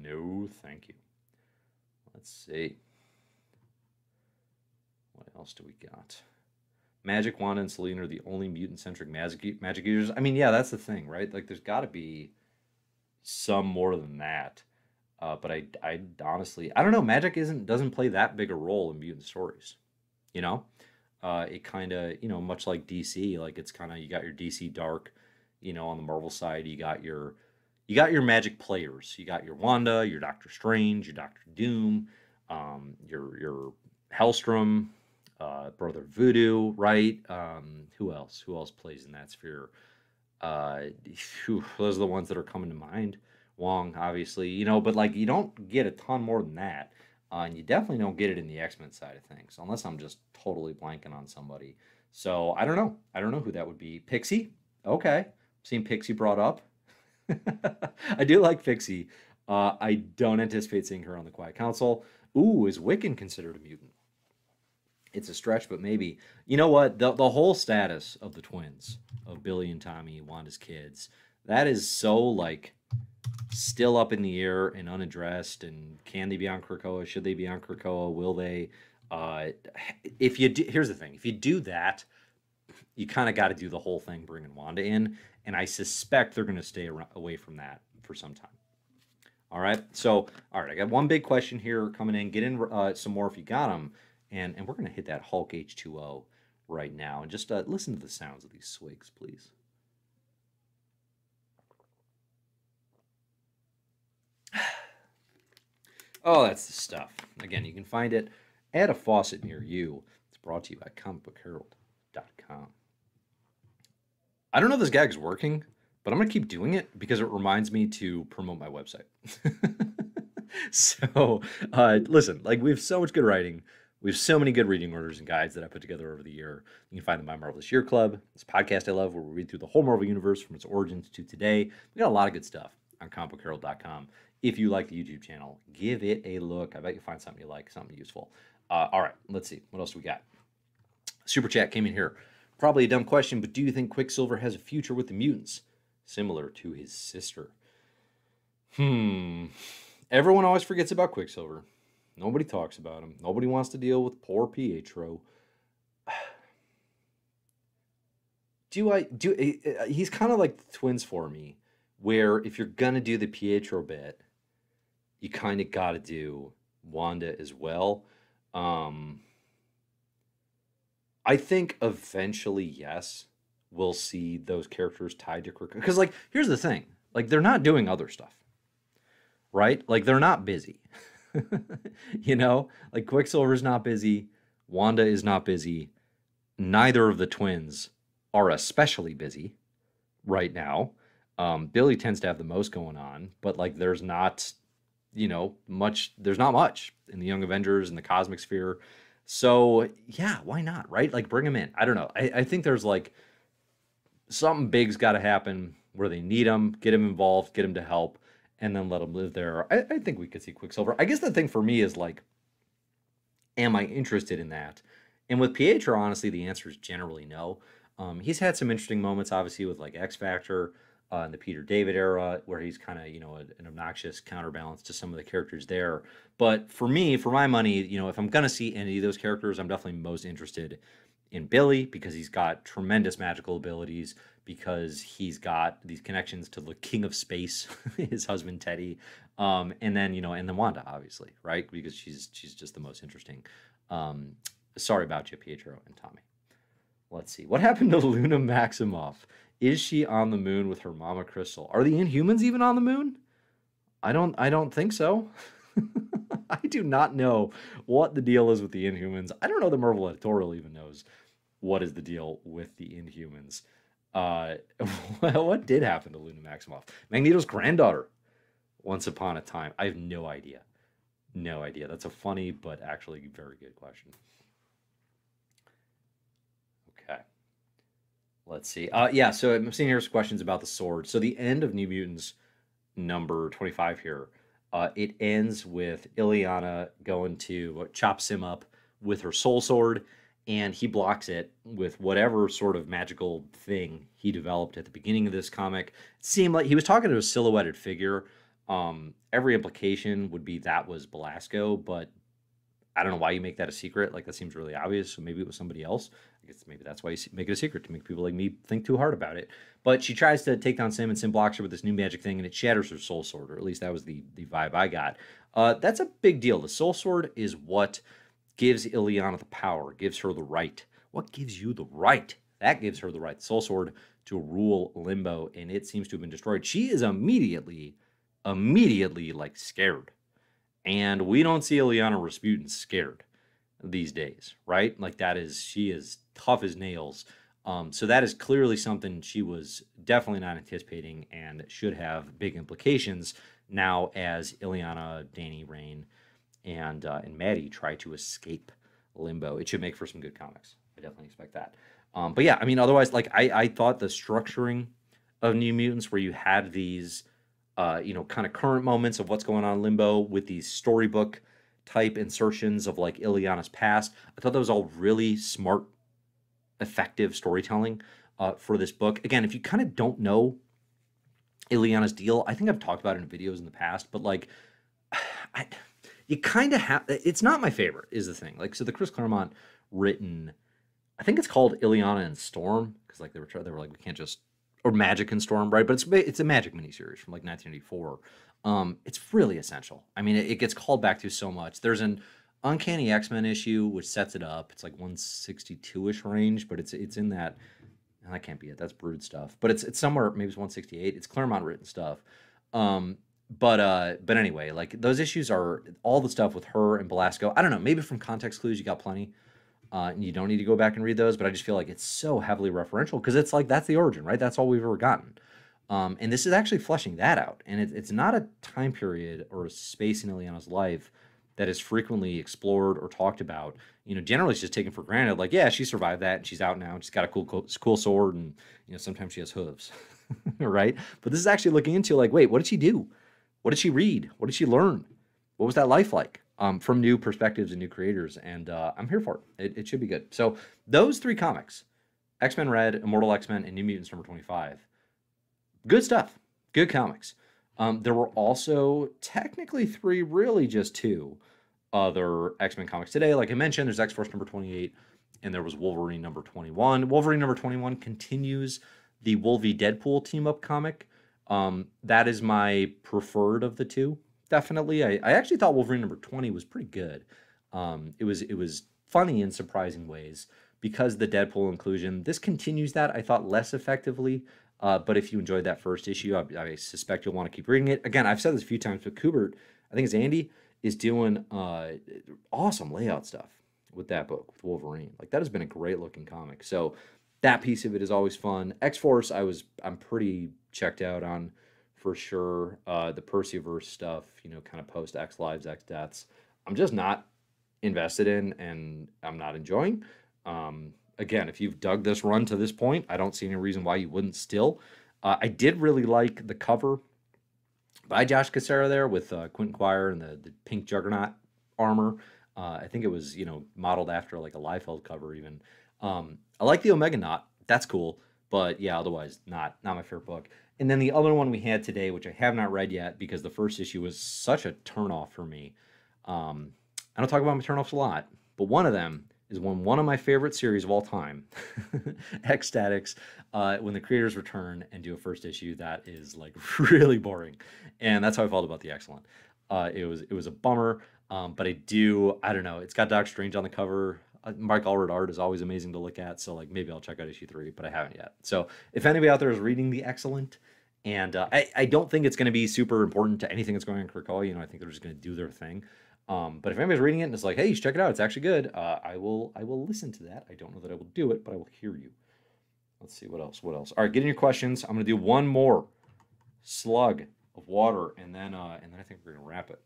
No, thank you. Let's see else do we got? Magik Wanda and Selene are the only mutant centric magic magic users. I mean, yeah, that's the thing, right? Like, there's got to be some more than that. Uh, but I, I honestly, I don't know. Magic isn't doesn't play that big a role in mutant stories. You know, uh, it kind of, you know, much like DC. Like it's kind of you got your DC Dark, you know, on the Marvel side, you got your, you got your Magic players. You got your Wanda, your Doctor Strange, your Doctor Doom, um, your your Hellstrom, uh, Brother Voodoo, right? Um, who else? Who else plays in that sphere? Uh, whew, those are the ones that are coming to mind. Wong, obviously, you know, but like you don't get a ton more than that, uh, and you definitely don't get it in the X Men side of things, unless I'm just totally blanking on somebody. So I don't know. I don't know who that would be. Pixie, okay. Seen Pixie brought up. (laughs) I do like Pixie. Uh, I don't anticipate seeing her on the Quiet Council. Ooh, is Wiccan considered a mutant? It's a stretch, but maybe. You know what? The, the whole status of the twins, of Billy and Tommy, Wanda's kids, that is so like still up in the air and unaddressed. And can they be on Krakoa? Should they be on Krakoa? Will they? Uh, if you do, here's the thing: if you do that, you kind of got to do the whole thing, bringing Wanda in, and I suspect they're going to stay away from that for some time. All right, so all right, I got one big question here coming in. Get in uh, some more if you got them. And, and we're going to hit that Hulk H2O right now. And just uh, listen to the sounds of these swigs, please. (sighs) oh, that's the stuff. Again, you can find it at a faucet near you. It's brought to you by comicbookherald.com. I don't know if this gag's working, but I'm going to keep doing it because it reminds me to promote my website. (laughs) so, uh, listen, like we have so much good writing we have so many good reading orders and guides that I put together over the year. You can find them by Marvelous Year Club, this podcast I love, where we read through the whole Marvel universe from its origins to today. We got a lot of good stuff on comicbookherald.com. If you like the YouTube channel, give it a look. I bet you'll find something you like, something useful. Uh, all right, let's see. What else do we got? Super Chat came in here. Probably a dumb question, but do you think Quicksilver has a future with the mutants, similar to his sister? Hmm. Everyone always forgets about Quicksilver. Nobody talks about him. Nobody wants to deal with poor Pietro. (sighs) Do I do? Eh, eh, he's kind of like the twins for me, where if you're gonna do the Pietro bit, you kind of got to do Wanda as well. Um, I think eventually, yes, we'll see those characters tied to Because, like, here's the thing: like, they're not doing other stuff, right? Like, they're not busy. (laughs) (laughs) you know, like Quicksilver's not busy, Wanda is not busy. Neither of the twins are especially busy right now. Um, Billy tends to have the most going on, but like there's not, you know, much. There's not much in the Young Avengers and the Cosmic Sphere. So yeah, why not? Right? Like bring them in. I don't know. I, I think there's like something big's got to happen where they need them, get them involved, get them to help, and then let them live there. I, I think we could see Quicksilver. I guess the thing for me is like, am I interested in that? And with Pietro, honestly, the answer is generally no. Um, he's had some interesting moments, obviously, with like X Factor uh, in the Peter David era, where he's kind of you know an obnoxious counterbalance to some of the characters there. But for me, for my money, you know, if I'm gonna see any of those characters, I'm definitely most interested in Billy because he's got tremendous magical abilities, because he's got these connections to the King of Space, (laughs) his husband Teddy, um, and then you know, and then Wanda, obviously, right? Because she's she's just the most interesting. Um, sorry about you, Pietro and Tommy. Let's see what happened to (laughs) Luna Maximoff. Is she on the moon with her mama Crystal? Are the Inhumans even on the moon? I don't I don't think so. (laughs) I do not know what the deal is with the Inhumans. I don't know the Marvel editorial even knows what is the deal with the Inhumans. Uh, (laughs) what did happen to Luna Maximoff? Magneto's granddaughter. Once upon a time, I have no idea. No idea. That's a funny but actually very good question. Okay. Let's see. Uh, yeah, so I'm seeing here some questions about the sword. So the end of New Mutants number 25 here, uh, it ends with Illyana going to chops him up with her soul sword, and he blocks it with whatever sort of magical thing he developed at the beginning of this comic. It seemed like he was talking to a silhouetted figure. Um, every implication would be that was Belasco, but I don't know why you make that a secret. Like that seems really obvious. So maybe it was somebody else. I guess maybe that's why you make it a secret to make people like me think too hard about it. But she tries to take down S'ym, and S'ym blocks her with this new magic thing, and it shatters her soul sword. Or at least that was the the vibe I got. Uh, that's a big deal. The soul sword is what gives Illyana the power, gives her the right. What gives you the right? That gives her the right. Soul sword to rule Limbo, and it seems to have been destroyed. She is immediately, immediately like scared and we don't see Illyana Rasputin scared these days, right? Like that is she is tough as nails. Um, so that is clearly something she was definitely not anticipating and should have big implications now as Illyana, Danny, Rahne, and uh, and Maddie try to escape limbo. It should make for some good comics. I definitely expect that. Um, but yeah, I mean, otherwise, like I, I thought the structuring of New Mutants, where you had these uh, you know, kind of current moments of what's going on in Limbo with these storybook type insertions of like Illyana's past. I thought that was all really smart, effective storytelling uh, for this book. Again, if you kind of don't know Illyana's deal, I think I've talked about it in videos in the past, but like, (sighs) I, you kind of have. It's not my favorite, is the thing. Like, so the Chris Claremont written, I think it's called Illyana and Storm because like they were they were like we can't just or Magik and Storm, right? But it's it's a Magik miniseries from like 1984. Um, it's really essential. I mean, it, it, gets called back to so much. There's an Uncanny X Men issue which sets it up. It's like 162 ish range, but it's it's in that. and that can't be it. That's Brood stuff. But it's it's somewhere maybe it's 168. It's Claremont written stuff. Um, but uh, but anyway, like those issues are all the stuff with her and Belasco. I don't know. Maybe from context clues, you got plenty. Uh, and you don't need to go back and read those, but I just feel like it's so heavily referential because it's like that's the origin, right? That's all we've ever gotten. Um, and this is actually fleshing that out. And it, it's not a time period or a space in Illyana's life that is frequently explored or talked about. You know, generally it's just taken for granted. Like, yeah, she survived that and she's out now. And she's got a cool, cool, cool sword, and you know, sometimes she has hooves, (laughs) right? But this is actually looking into like, wait, what did she do? What did she read? What did she learn? What was that life like? um, from new perspectives and new creators. And uh, I'm here for it. it. It should be good. So those three comics, X Men Red, Immortal X Men, and New Mutants number 25, good stuff. Good comics. Um, there were also technically three, really just two other X Men comics today. Like I mentioned, there's X Force number 28, and there was Wolverine number 21. Wolverine number 21 continues the Wolvie Deadpool team up comic. Um, that is my preferred of the two definitely. I, I actually thought Wolverine number 20 was pretty good. Um, it was it was funny in surprising ways because the Deadpool inclusion. This continues that I thought less effectively. Uh, but if you enjoyed that first issue, I, I, suspect you'll want to keep reading it. Again, I've said this a few times, but Kubert, I think it's Andy, is doing uh, awesome layout stuff with that book with Wolverine. Like that has been a great looking comic. So that piece of it is always fun. X Force, I was I'm pretty checked out on for sure. Uh, the Percyverse stuff, you know, kind of post X Lives, X Deaths. I'm just not invested in, and I'm not enjoying. Um, again, if you've dug this run to this point, I don't see any reason why you wouldn't still. Uh, I did really like the cover by Josh Cassara there with uh, Quentin Quire and the, the pink Juggernaut armor. Uh, I think it was you know modeled after like a Liefeld cover even. Um, I like the Omega Knot. That's cool. But yeah, otherwise not not my favorite book. And then the other one we had today, which I have not read yet because the first issue was such a turnoff for me. Um, I don't talk about my turnoffs a lot, but one of them is when one of my favorite series of all time, (laughs) X-Statix, uh, when the creators return and do a first issue that is like (laughs) really boring, and that's how I felt about the X-Cellent. Uh, it was it was a bummer, um, but I do I don't know. It's got Doc Strange on the cover. Uh, Mark Allred art is always amazing to look at, so like maybe I'll check out issue three, but I haven't yet. So if anybody out there is reading the X-Cellent, and uh, I I don't think it's going to be super important to anything that's going on in Krakoa. You know, I think they're just going to do their thing. Um, but if anybody's reading it and it's like, hey, check it out, it's actually good. Uh, I will I will listen to that. I don't know that I will do it, but I will hear you. Let's see what else. What else? All right, get in your questions. I'm gonna do one more slug of water, and then uh, and then I think we're gonna wrap it.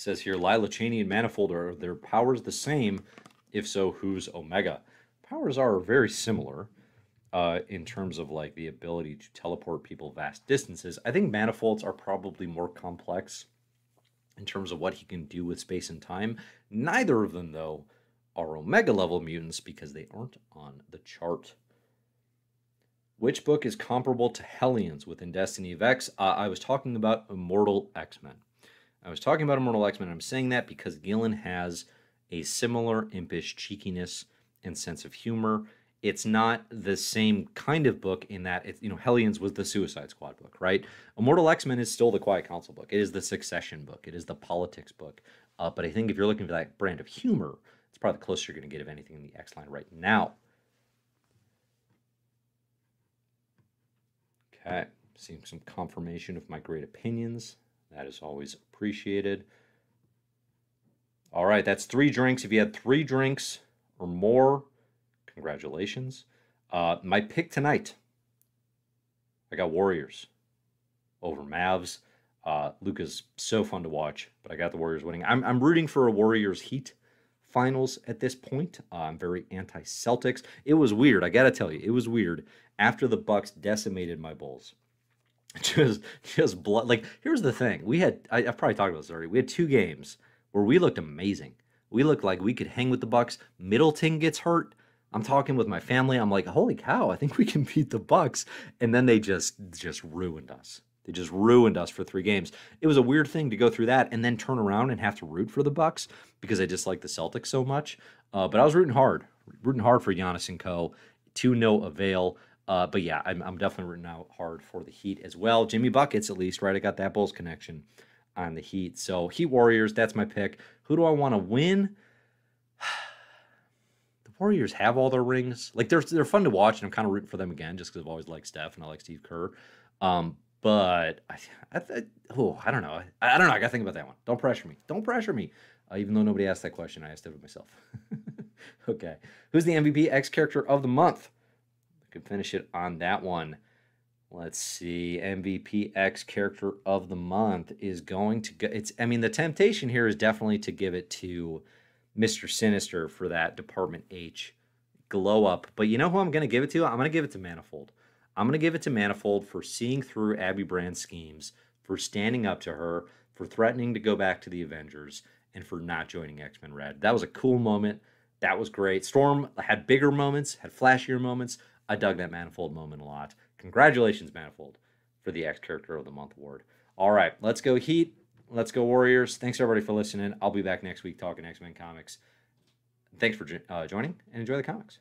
Says here, Lila Cheney and Manifold are their powers the same? If so, who's Omega? Powers are very similar uh, in terms of like the ability to teleport people vast distances. I think manifolds are probably more complex in terms of what he can do with space and time. Neither of them, though, are Omega level mutants because they aren't on the chart. Which book is comparable to Hellions within Destiny of X? Uh, I was talking about Immortal X Men. I was talking about Immortal X Men. I'm saying that because Gillen has a similar impish cheekiness and sense of humor it's not the same kind of book in that it's you know Hellions was the Suicide Squad book, right? Immortal X Men is still the Quiet Council book. It is the Succession book. It is the politics book. Uh, but I think if you're looking for that brand of humor, it's probably the closest you're going to get of anything in the X line right now. Okay, seeing some confirmation of my great opinions. That is always appreciated. All right, that's three drinks. If you had three drinks or more Congratulations. Uh, my pick tonight, I got Warriors over Mavs. Uh, Luka's so fun to watch, but I got the Warriors winning. I'm, I'm rooting for a Warriors Heat finals at this point. Uh, I'm very anti Celtics. It was weird. I got to tell you, it was weird after the Bucks decimated my Bulls. (laughs) Just, just blood. Like, here's the thing. We had, I, I've probably talked about this already. We had two games where we looked amazing. We looked like we could hang with the Bucks. Middleton gets hurt. I'm talking with my family. I'm like, holy cow, I think we can beat the Bucks. And then they just just ruined us. They just ruined us for three games. It was a weird thing to go through that and then turn around and have to root for the Bucks because I dislike the Celtics so much. Uh, but I was rooting hard, rooting hard for Giannis and Co. To no avail. Uh, but yeah, I'm, I'm definitely rooting out hard for the Heat as well. Jimmy buckets at least, right? I got that Bulls connection on the Heat. So Heat Warriors, that's my pick. Who do I want to win? (sighs) The Warriors have all their rings. Like they're they're fun to watch, and I'm kind of rooting for them again, just because I've always liked Steph and I like Steve Kerr. Um, but I, I, I, oh, I don't know. I, I, don't know. I got to think about that one. Don't pressure me. Don't pressure me. Uh, even though nobody asked that question, I asked it myself. (laughs) okay, who's the MVP X character of the month? Could finish it on that one. Let's see. MVP X character of the month is going to go. It's. I mean, the temptation here is definitely to give it to Mr. Sinister for that Department H glow up. But you know who I'm going to give it to? I'm going to give it to Manifold. I'm going to give it to Manifold for seeing through Abby Brand's schemes, for standing up to her, for threatening to go back to the Avengers, and for not joining X Men Red. That was a cool moment. That was great. Storm had bigger moments, had flashier moments. I dug that Manifold moment a lot. Congratulations, Manifold, for the X Character of the Month award. All right, let's go Heat. Let's go Warriors. Thanks everybody for listening. I'll be back next week talking X Men comics. Thanks for uh, joining and enjoy the comics.